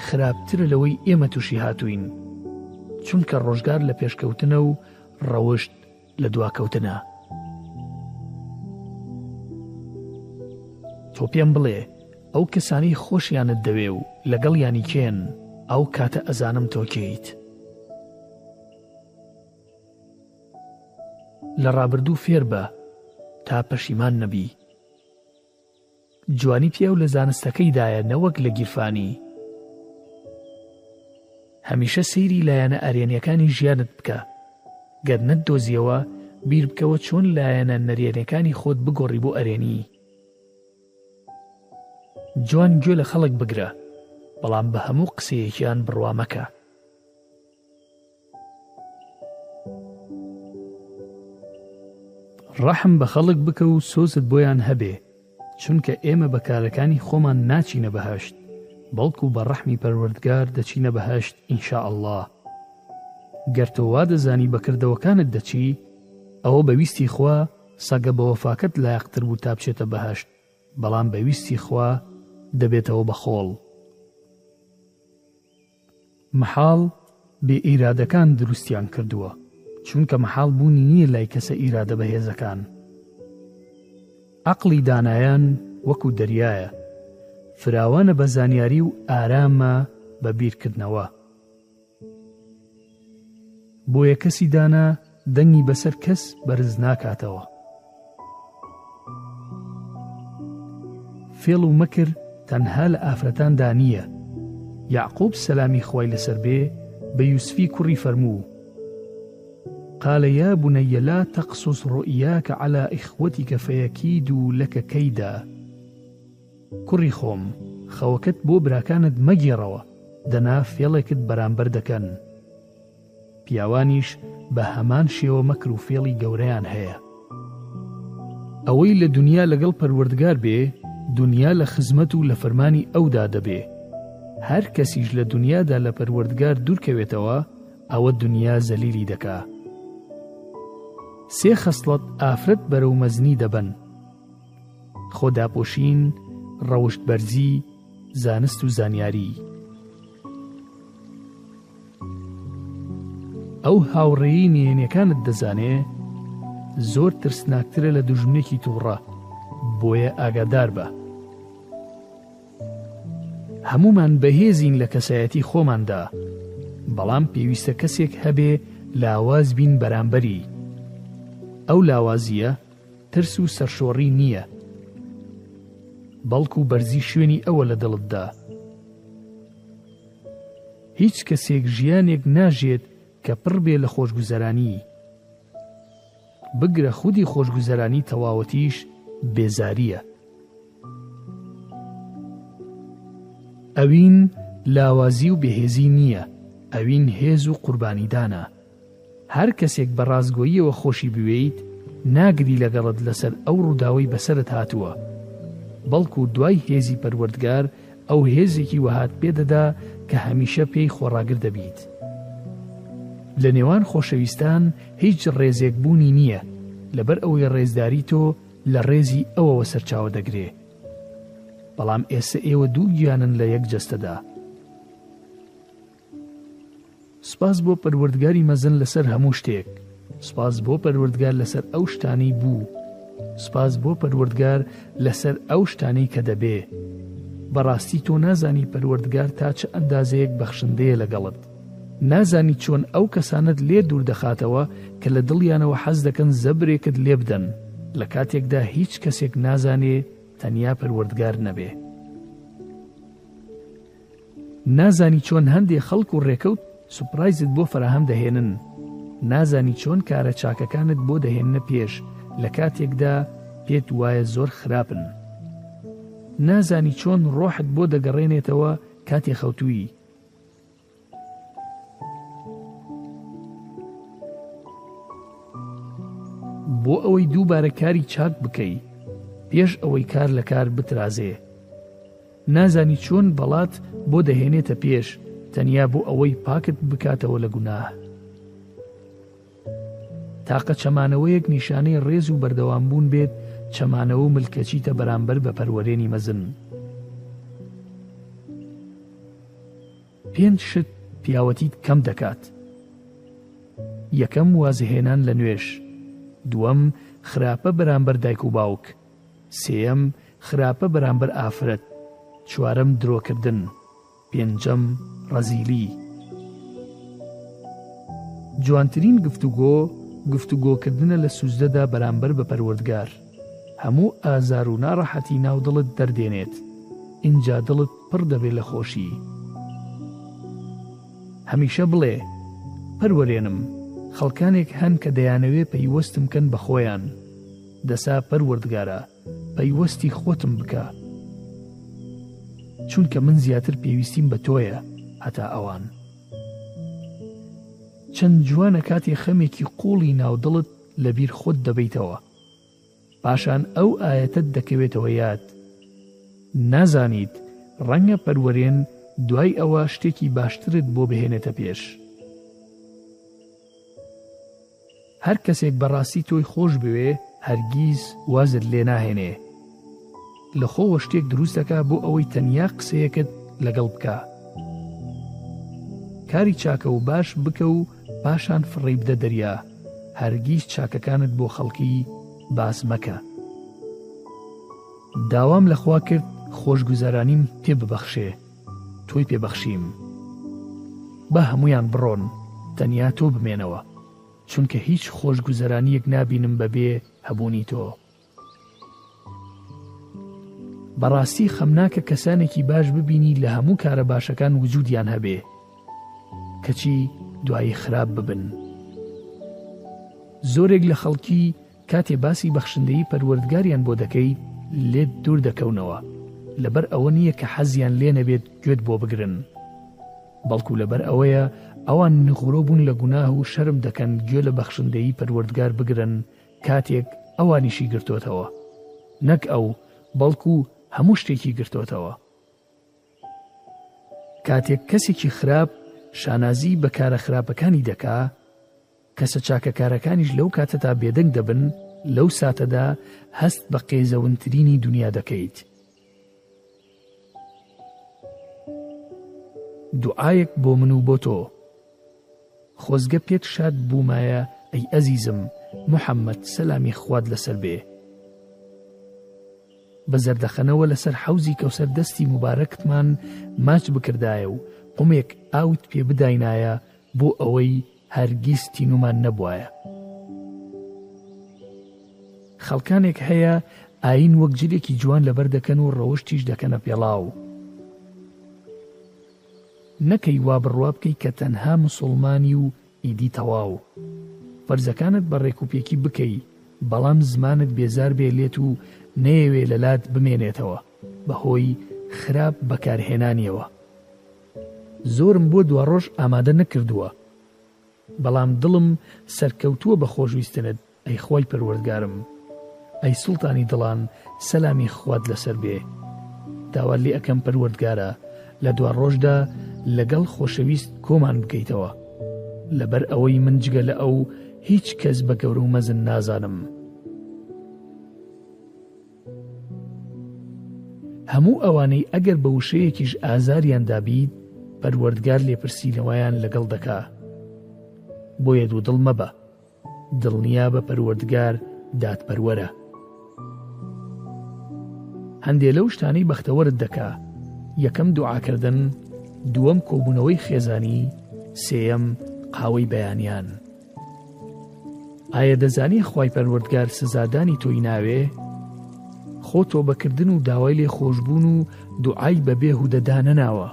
خراپترە لەوەی ئێمە توشی هاتوین چونکە ڕۆژگار لە پێشکەوتنە و ڕەوشت لە دواکەوتنە تۆ پێم بڵێ ئەو کەسانی خۆشیانت دەوێ و لەگەڵ ینی کێن ئەو کاتە ئەزانم تۆکەیت لە ڕابردوو فێر بە تا پەشیمان نەبی جوانی پیاو لە زانستەکەی دایە نەوەک لە گیرفانی. هەمیشە سەیری لایەنە ئەرێنیەکانی ژیانت بکە گەر نەت دۆزیەوە بیر بکەوە چۆن لایەنە نەرێنەکانی خۆت بگۆڕی بۆ ئەرێنی جوان گوێ لە خەڵک بگرە بەڵام بە هەموو قسەیەکیان بڕوا مەکە ڕەحم بە خەڵک بکە و سۆزت بۆیان هەبێ، چونکە ئێمە بە کارەکانی خۆمان ناچینە بەهەشت، بەڵکو بە ڕەحمی پەروەردگار دەچینە بەهەشت ان شاء اللە. گەر تۆ وا دەزانی بە کردەوەکانت دەچی، ئەوە بە ویستی خوا سەگە بەوەفاکەت لایەقتر بوو تا بچێتە بەهەشت، بەڵام بە ویستی خوا دەبێتەوە بە خۆڵ. مەحاڵ بێ ئیرادەکان دروستیان کردووە چونکە مەحاڵ بوونی نییە لای کەسە ئیرادە بەهێزەکان. عەقڵی دانایان وەکو دەریایە، فراوانە بە زانیاری و ئارامە بە بیرکردنەوە. بۆیە کەسی دانا دەنگی بەسەر کەس بەرز ناکاتەوە. فێڵ و مەکر تەنها لە ئافرەتاندا نییە. یەعقوب سەلامی خوای لەسەر بێ بە یوسفی کوڕی فەرموو، قال یا بنی لا تقصص رؤیاک علی اخوتک فیکیدوا لک کیدا. کوڕی خۆم خەوەکەت بۆ براکانت مەگێڕەوە دەنا فێڵێکت بەرامبەر دەکەن. پیاوانیش بە هەمان شێوە مەکر و فێڵی گەورەیان هەیە. ئەوەی لە دونیا لەگەڵ پەروەردگار بێ دونیا لە خزمەت و لە فەرمانی ئەودا دەبێ. هەر کەسیش لە دونیادا لە پەروەردگار دوور کەوێتەوە ئەوە دونیا زەلیلی دەکا. سێ خەسڵەت ئافرەت بەرەو مەزنی دەبەن. خۆداپۆشین، ڕەوشت بەرزی، زانست و زانیاری. ئەو هاوڕێی نهێنیەکانت دەزانێ زۆر ترسناکترە لە دوژمنێکی تووڕە بۆیە ئاگادار بە. هەمومان بەهێزین لە کەسایەتی خۆماندا بەڵام پێویستە کەسێک هەبێ لاواز بین بەرامبەری ئەو لاوازیە ترس و سەرشۆڕی نییە، بەڵکو بەرزی شوێنی ئەوە لە دڵتدا. هیچ کەسێک ژیانێک ناژێت کە پڕ بێ لە خۆشگوزەرانی، بگرە خودی خۆشگوزەرانی تەواوەتیش بێزارییە. ئەوین لاوازی و بێهێزی نییە، ئەوین هێز و قوربانیدانە. هەر کەسێک بە ڕاستگۆییەوە خۆشی بوێیت ناگری لەگەڵت لەسەر ئەو ڕووداوەی بەسەرت هاتووە بەڵکو دوای هێزی پەروەردگار ئەو هێزێکی وەهات پێ دەدا کە هەمیشە پێی خۆڕاگر دەبیت لە نێوان خۆشەویستان هیچ ڕێزێک بوونی نییە لەبەر ئەوەی ڕێزداری تۆ لە ڕێزی ئەوەوە سەرچاوە دەگرێ بەڵام ئێستا ئێوە دوو گیانن لە یەک جەستەدا. سپاس بۆ پەروەردگاری مەزن لەسەر هەموو شتێک سپاس بۆ پەروەردگار لەسەر ئەو شتانەی بوو سپاس بۆ پەروەردگار لەسەر ئەو شتانەی کە دەبێ بەڕاستی تۆ نازانی پەروەردگار تا چ ئەندازەیەک بەخشندەیە لەگەڵت نازانی چۆن ئەو کەسانت لێ دوور دەخاتەوە کە لە دڵیانەوە حەز دەکەن زەبرێکت لێ بدەن لە کاتێکدا هیچ کەسێک نازانێ تەنیا پەروەردگار نەبێ نازانی چۆن هەندێ خەڵک و ڕێکەوت سوپرایزت بۆ فەراهەم دەهێنن، نازانی چۆن کارە چاکەکانت بۆ دەهێننە پێش لە کاتێکدا پێت وایە زۆر خراپن. نازانی چۆن ڕۆحت بۆ دەگەڕێنێتەوە کاتێ خەوتووی. بۆ ئەوەی دووبارە کاری چاک بکەی پێش ئەوەی کار لە کار بترازێ. نازانی چۆن بەڵات بۆ دەهێنێتە پێش تەنیا بۆ ئەوەی پاکت بکاتەوە لە گوناه. تاقە چەمانەوەیەک نیشانەی ڕێز و بەردەوام بوون بێت چەمانەوە و ملکەچیتە بەرامبەر بە پەروەرێنی مەزن. پێنج شت پیاوەتیت کەم دەکات. یەکەم وازهێنان لە نوێژ، دووەم خراپە بەرامبەر دایک و باوک، سێیەم، خراپە بەرامبەر ئافرەت. چوارەم، درۆکردن. پێنجەم، ڕەزیلی. جوانترین گفتوگۆ، گفتوگۆکردنە لە سوجدەدا بەرامبەر بە پەروەردگار. هەموو ئازار و ناڕەحەتی ناو دڵت دەردێنێت. ئینجا دڵت پڕ دەبێت لە خۆشی. هەمیشە بڵێ، پەروەرێنم. خەڵکانێک هەن کە دەیانەوێت پەیوەستم کەن بە خۆیان. دەسا پەروەردگارا پەیوەستی خۆتم بکە چونکە من زیاتر پێویستیم بە تۆیە هەتا ئەوان. چەند جوانە کاتێ خەمێکی قوڵی ناو دڵت لەبیر خۆت دەبەیتەوە پاشان ئەو ئایەتەت دەکەوێتەوە یاد نازانیت ڕەنگە پەروەرێن دوای ئەوە شتێکی باشترت بۆ بهێنێتە پێش. هەر کەسێک بەڕاستی تۆی خۆش بوێ هەرگیز وازت لێ ناهێنێ لە خۆوە شتێک دروست دەکا بۆ ئەوەی تەنیا قسەیەکت لەگەڵ بکا کاری چاکە و باش بکە و پاشان فڕێی بدە دەریا هەرگیز چاکەکانت بۆ خەڵکی باس مەکە داوام لەخوا کرد خۆشگوزەرانیم پێ ببەخشێ تۆی پێ بەخشیم با هەموویان بڕۆن تەنیا تۆ بمێنەوە چونکە هیچ خۆش گوزەرانیەک نابینم بەبێ هەبوونی تۆ بەڕاستی خەمناکە کەسانێکی باش ببینی لە هەموو کارە باشەکان وجودیان هەبێ کەچی دوایی خراپ ببن زۆرێک لە خەڵکی کاتێ باسی بەخشندەیی پەروەردگاریان بۆ دەکەی لێت دوور دەکەونەوە لەبەر ئەوە نییە کە حەزیان لێ نەبێت گوێت بۆ بگرن بەڵکو لەبەر ئەوەیە ئەوان نغرۆ بوون لە گوناه و شەرم دەکەن گوێ لە بەخشندەیی پەروەردگار بگرن کاتێک ئەوانیشی گرتۆتەوە نەک ئەو بەڵکو هەموو شتێکی گرتۆتەوە کاتێک کەسێکی خراپ شانازی بە کارە خراپەکانی دەکا کەسە چاکەکارەکانیش لەو کاتەدا بێدەنگ دەبن، لەو ساتەدا هەست بە قێزەونترینی دونیا دەکەیت. دوعایەک بۆ من و بۆ تۆ. خۆزگە پێت شاد بوومایە ئەی ئەزیزم، محەممەد سەلامی خوات لەسەر بێ. بە زەردەخەنەوە لەسەر حەوزی کەوسەر دەستی موبارەکتمان ماچ بکردایە و قومێک ئاوت پێ بداینایە بۆ ئەوەی هەرگیز تینومان نەبوایە. خەڵکانێک هەیە ئاین وەک جلێکی جوان لەبەر دەکەن و ڕەوشتیش دەکەنە پێڵاو. نەکەی وا بڕوا بکەی کە تەنها مسوڵمانی و ئیدی تەواو. فەرزەکانت بە ڕێک و پێکی بکەی، بەڵام زمانت بێزار بێ لێت و نەیەوێ لەلات بمێنێتەوە بە هۆی خراپ بەکارهێنانیەوە. زۆرم بۆ دواڕۆژ ئامادە نەکردووە بەڵام دڵم سەرکەوتووە بە خۆشویستنت ئەی خوای پەروەردگارم ئەی سوڵتانی دڵان سەلامی خوات لەسەر بێ داوات لێ ئەکەم پەروەردگارە لە دواڕۆژدا لەگەڵ خۆشەویست کۆمان بکەیتەوە لەبەر ئەوەی من جگە لە ئەو هیچ کەس بە گەورە و مەزن نازانم. هەموو ئەوانەی ئەگەر بە وشەیەکیش ئازاریان دابیت پەروەردگار لێپرسینەوەیان لەگەڵ دەکا بۆیە دوو دڵ مەبە دڵنیا بە پەروەردگار دادپەروەرە هەندێ لەو شتانەی بەختەوەرت دەکا یەکەم دوعاکردن دووەم کۆبوونەوەی خێزانی سێەم قاوەی بەیانیان ئایا دەزانی خی پەروەردگار سزادانی تۆی ناوێ؟ خۆ تۆ بەکردن و داوای لێ خۆشببوون و دوعای بەبێ هودەدا نەناوە.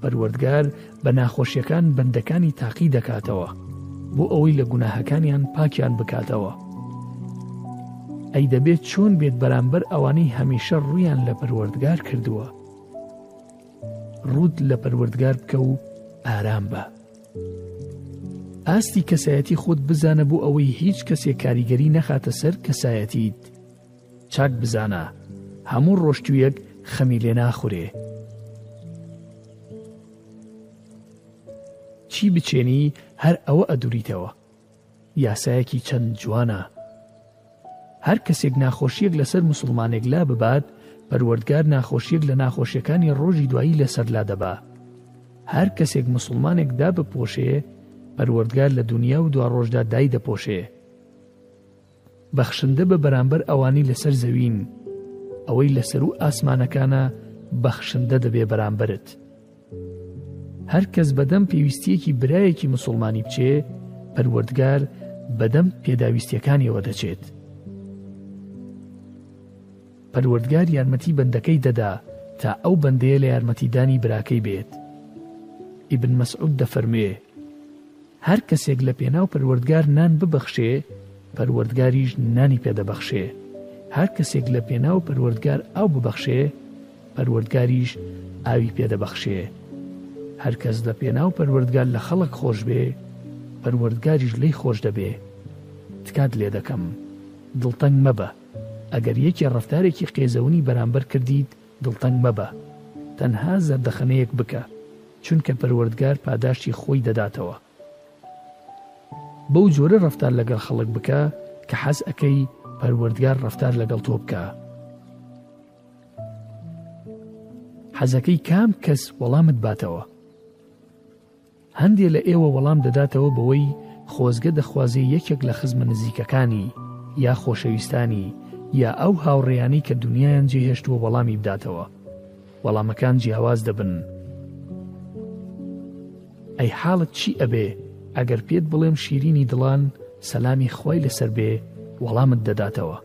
پەروەردگار بە ناخۆشیەکان بەندەکانی تاقی دەکاتەوە بۆ ئەوەی لە گوناهەکانیان پاکیان بکاتەوە. ئەی دەبێت چۆن بێت بەرامبەر ئەوانەی هەمیشە ڕویان لە پەروەردگار کردووە. ڕوت لە پەروەردگار بکە و ئارام بە. ئاستی کەسایەتی خۆت بزانە بۆ ئەوەی هیچ کەسێک کاریگەری نەخاتە سەر کەسایەتیت چاک بزانە هەموو ڕۆشتویەک خەمی لێ ناخورێ چی بچێنی هەر ئەوە ئەدوریتەوە یاسایەکی چەند جوانە هەر کەسێک ناخۆشیەک لەسەر مسلمانێک لا ببات پەروەردگار ناخۆشیەک لە ناخۆشیەکانی ڕۆژی دوایی لەسەر لا دەبا هەر کەسێک مسلمانێک دا بپۆشێ پەروەردگار لە دنیا و دوا ڕۆژدا دای دەپۆشێ بەخشندە بە بەرامبەر ئەوانەی لەسەر زەوین، ئەوەی لەسەروو ئاسمانەکانە بەخشندە دەبێ بەرامبەرت. هەرکەس بەدەم پێویستیەکی برایەکی مسوڵمانی بچێ، پەروەردگار بەدەم پێداویستیەکانیەوە دەچێت. پەروەردگار یارمەتی بەندەکەی دەدا تا ئەو بەندەیە لە یارمەتیدانی براکەی بێت. ئیبن مەسعود دەفەرموێ، هەر کەسێک لە پێناو پەروەردگار نان ببەخشێ پەروەردگاریش نانی پێ دەبەخشێ هەر کەسێک لە پێناو پەروەردگار ئاو ببەخشێ پەروەردگاریش ئاوی پێ دەبەخشێ هەر کەس لە پێناو پەروەردگار لە خەڵک خۆش بێ پەروەردگاریش لی خۆش دەبێ تکات لێ دەکەم دڵتەنگ مەبە ئەگەر یەکێ ڕەفتارێکی قێزەونی بەرامبەر کردیت دڵتەنگ مەبە تەنها زەردەخەنەیەک بکە چونکە پەروەردگار پاداشتی خۆی دەداتەوە بەو جۆرە ڕەفتار لەگەڵ خەڵک بکە کە حەز ئەکەی پەروەردگار ڕەفتار لەگەڵ تۆ بکە حەزەکەی کام کەس وەڵامت باتەوە هەندێ لە ئێوە وەڵام دەداتەوە بەوەی خۆزگە دەخوازێ یەکێک لە خزمە نزیکەکانی، یا خۆشەویستانی، یا ئەو هاوڕێیانەی کە دونیایان جێهێشتووە وەڵامی بداتەوە. وەڵامەکان جیاواز دەبن. ئەی حاڵت چی ئەبێ ئەگەر پێت بڵێم شیرینی دڵان سەلامی خوای لەسەر بێ وەڵامت دەداتەوە؟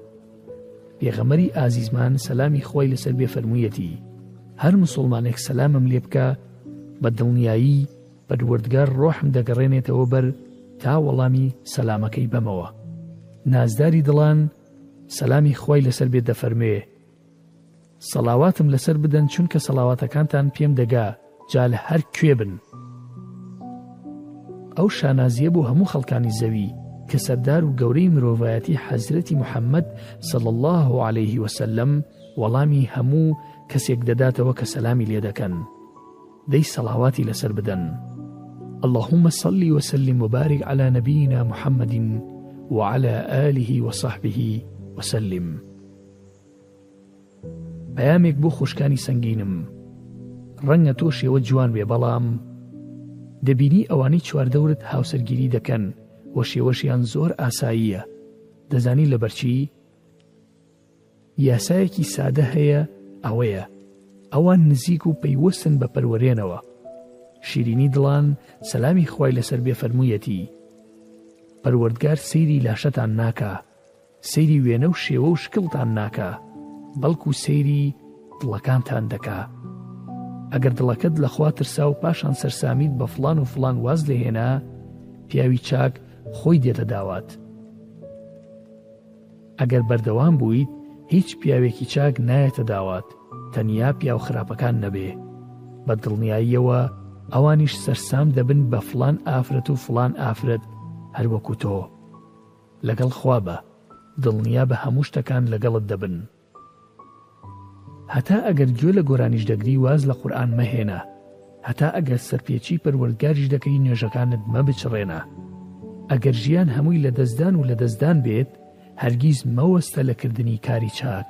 پێغەمبەری ئازیزمان سەلامی خوای لەسەر بێ فەرموویەتی هەر مسلمانێک سەلامم لێ بکە بە دڵنیایی پەروەردگار ڕۆحم دەگەڕێنێتەوە بەر تا وەڵامی سەلامەکەی بەمەوە نازداری دڵان سەلامی خوای لەسەر بێ دەفەرموێ سەڵاواتم لەسەر بدەن چونکە سەڵاواتەکانتان پێم دەگا جا لە هەر کوێ بن. ئەو شانازیە بۆ هەموو خەڵکانی زەوی کە سەردار و گەورەی مرۆڤایەتی حەزرەتی محەممەد سەڵ الله و عليهەیهی وسلم وەڵامی هەموو کەسێک دەداتەوە کە سەلامی لێ دەکەن دەی سەڵاواتی لەسەر بدەن اللهم صل وسلم وبارك على نبينا محمد وعلى آله وصحبه وسلم پەیامێک بۆ خوشکانی سەنگینم ڕەنگە تۆ شێوە جوان بێ بەڵام دەبینی ئەوانەی چواردەورت هاوسەرگیری دەکەن و شێوەشیان زۆر ئاساییە دەزانی لەبەرچی یاسایەکی سادە هەیە ئەوەیە ئەوان نزیک و پەیوەستن بە پەروەرێنەوە شیرینی دڵان سەلامی خوای لەسەر بێ فەرموویەتی پەروەردگار سەیری لاشەتان ناکە سەیری وێنە و شێوە و شکڵتان ناکا بەڵکو سەیری دڵەکانتان دەکا ئەگەر دڵەکەت لەخوا ترسا و پاشان سەرسامیت بە فلان و فلان واز لێهێنا پیاوی چاک خۆی دێتە داوات ئەگەر بەردەوام بوویت هیچ پیاوێکی چاک نایەتە داوات تەنیا پیاو خراپەکان نەبێ بە دڵنیاییەوە ئەوانیش سەرسام دەبن بە فلان ئافرەت و فلان ئافرەت هەروەکو تۆ لەگەڵ خوا بە، دڵنیابە هەموو شتەکان لەگەڵت دەبن. هەتا ئەگەر گوێ لە گۆرانیش دەگری واز لە قورئان مەهێنە، هەتا ئەگەر سەرپێچی پەروەردگاریش دەکەی نوێژەکانت مەبچڕێنە. ئەگەر ژیان هەمووی لەدەستدان و لەدەستدان بێت، هەرگیز مەوەستە لە کردنی کاری چاک.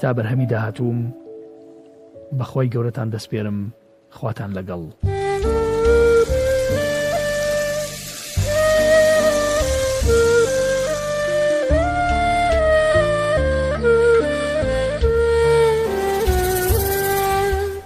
تا بەرهەمی داهاتووم بەخوای گەورەتان دەسپێرم خواتان لەگەڵ.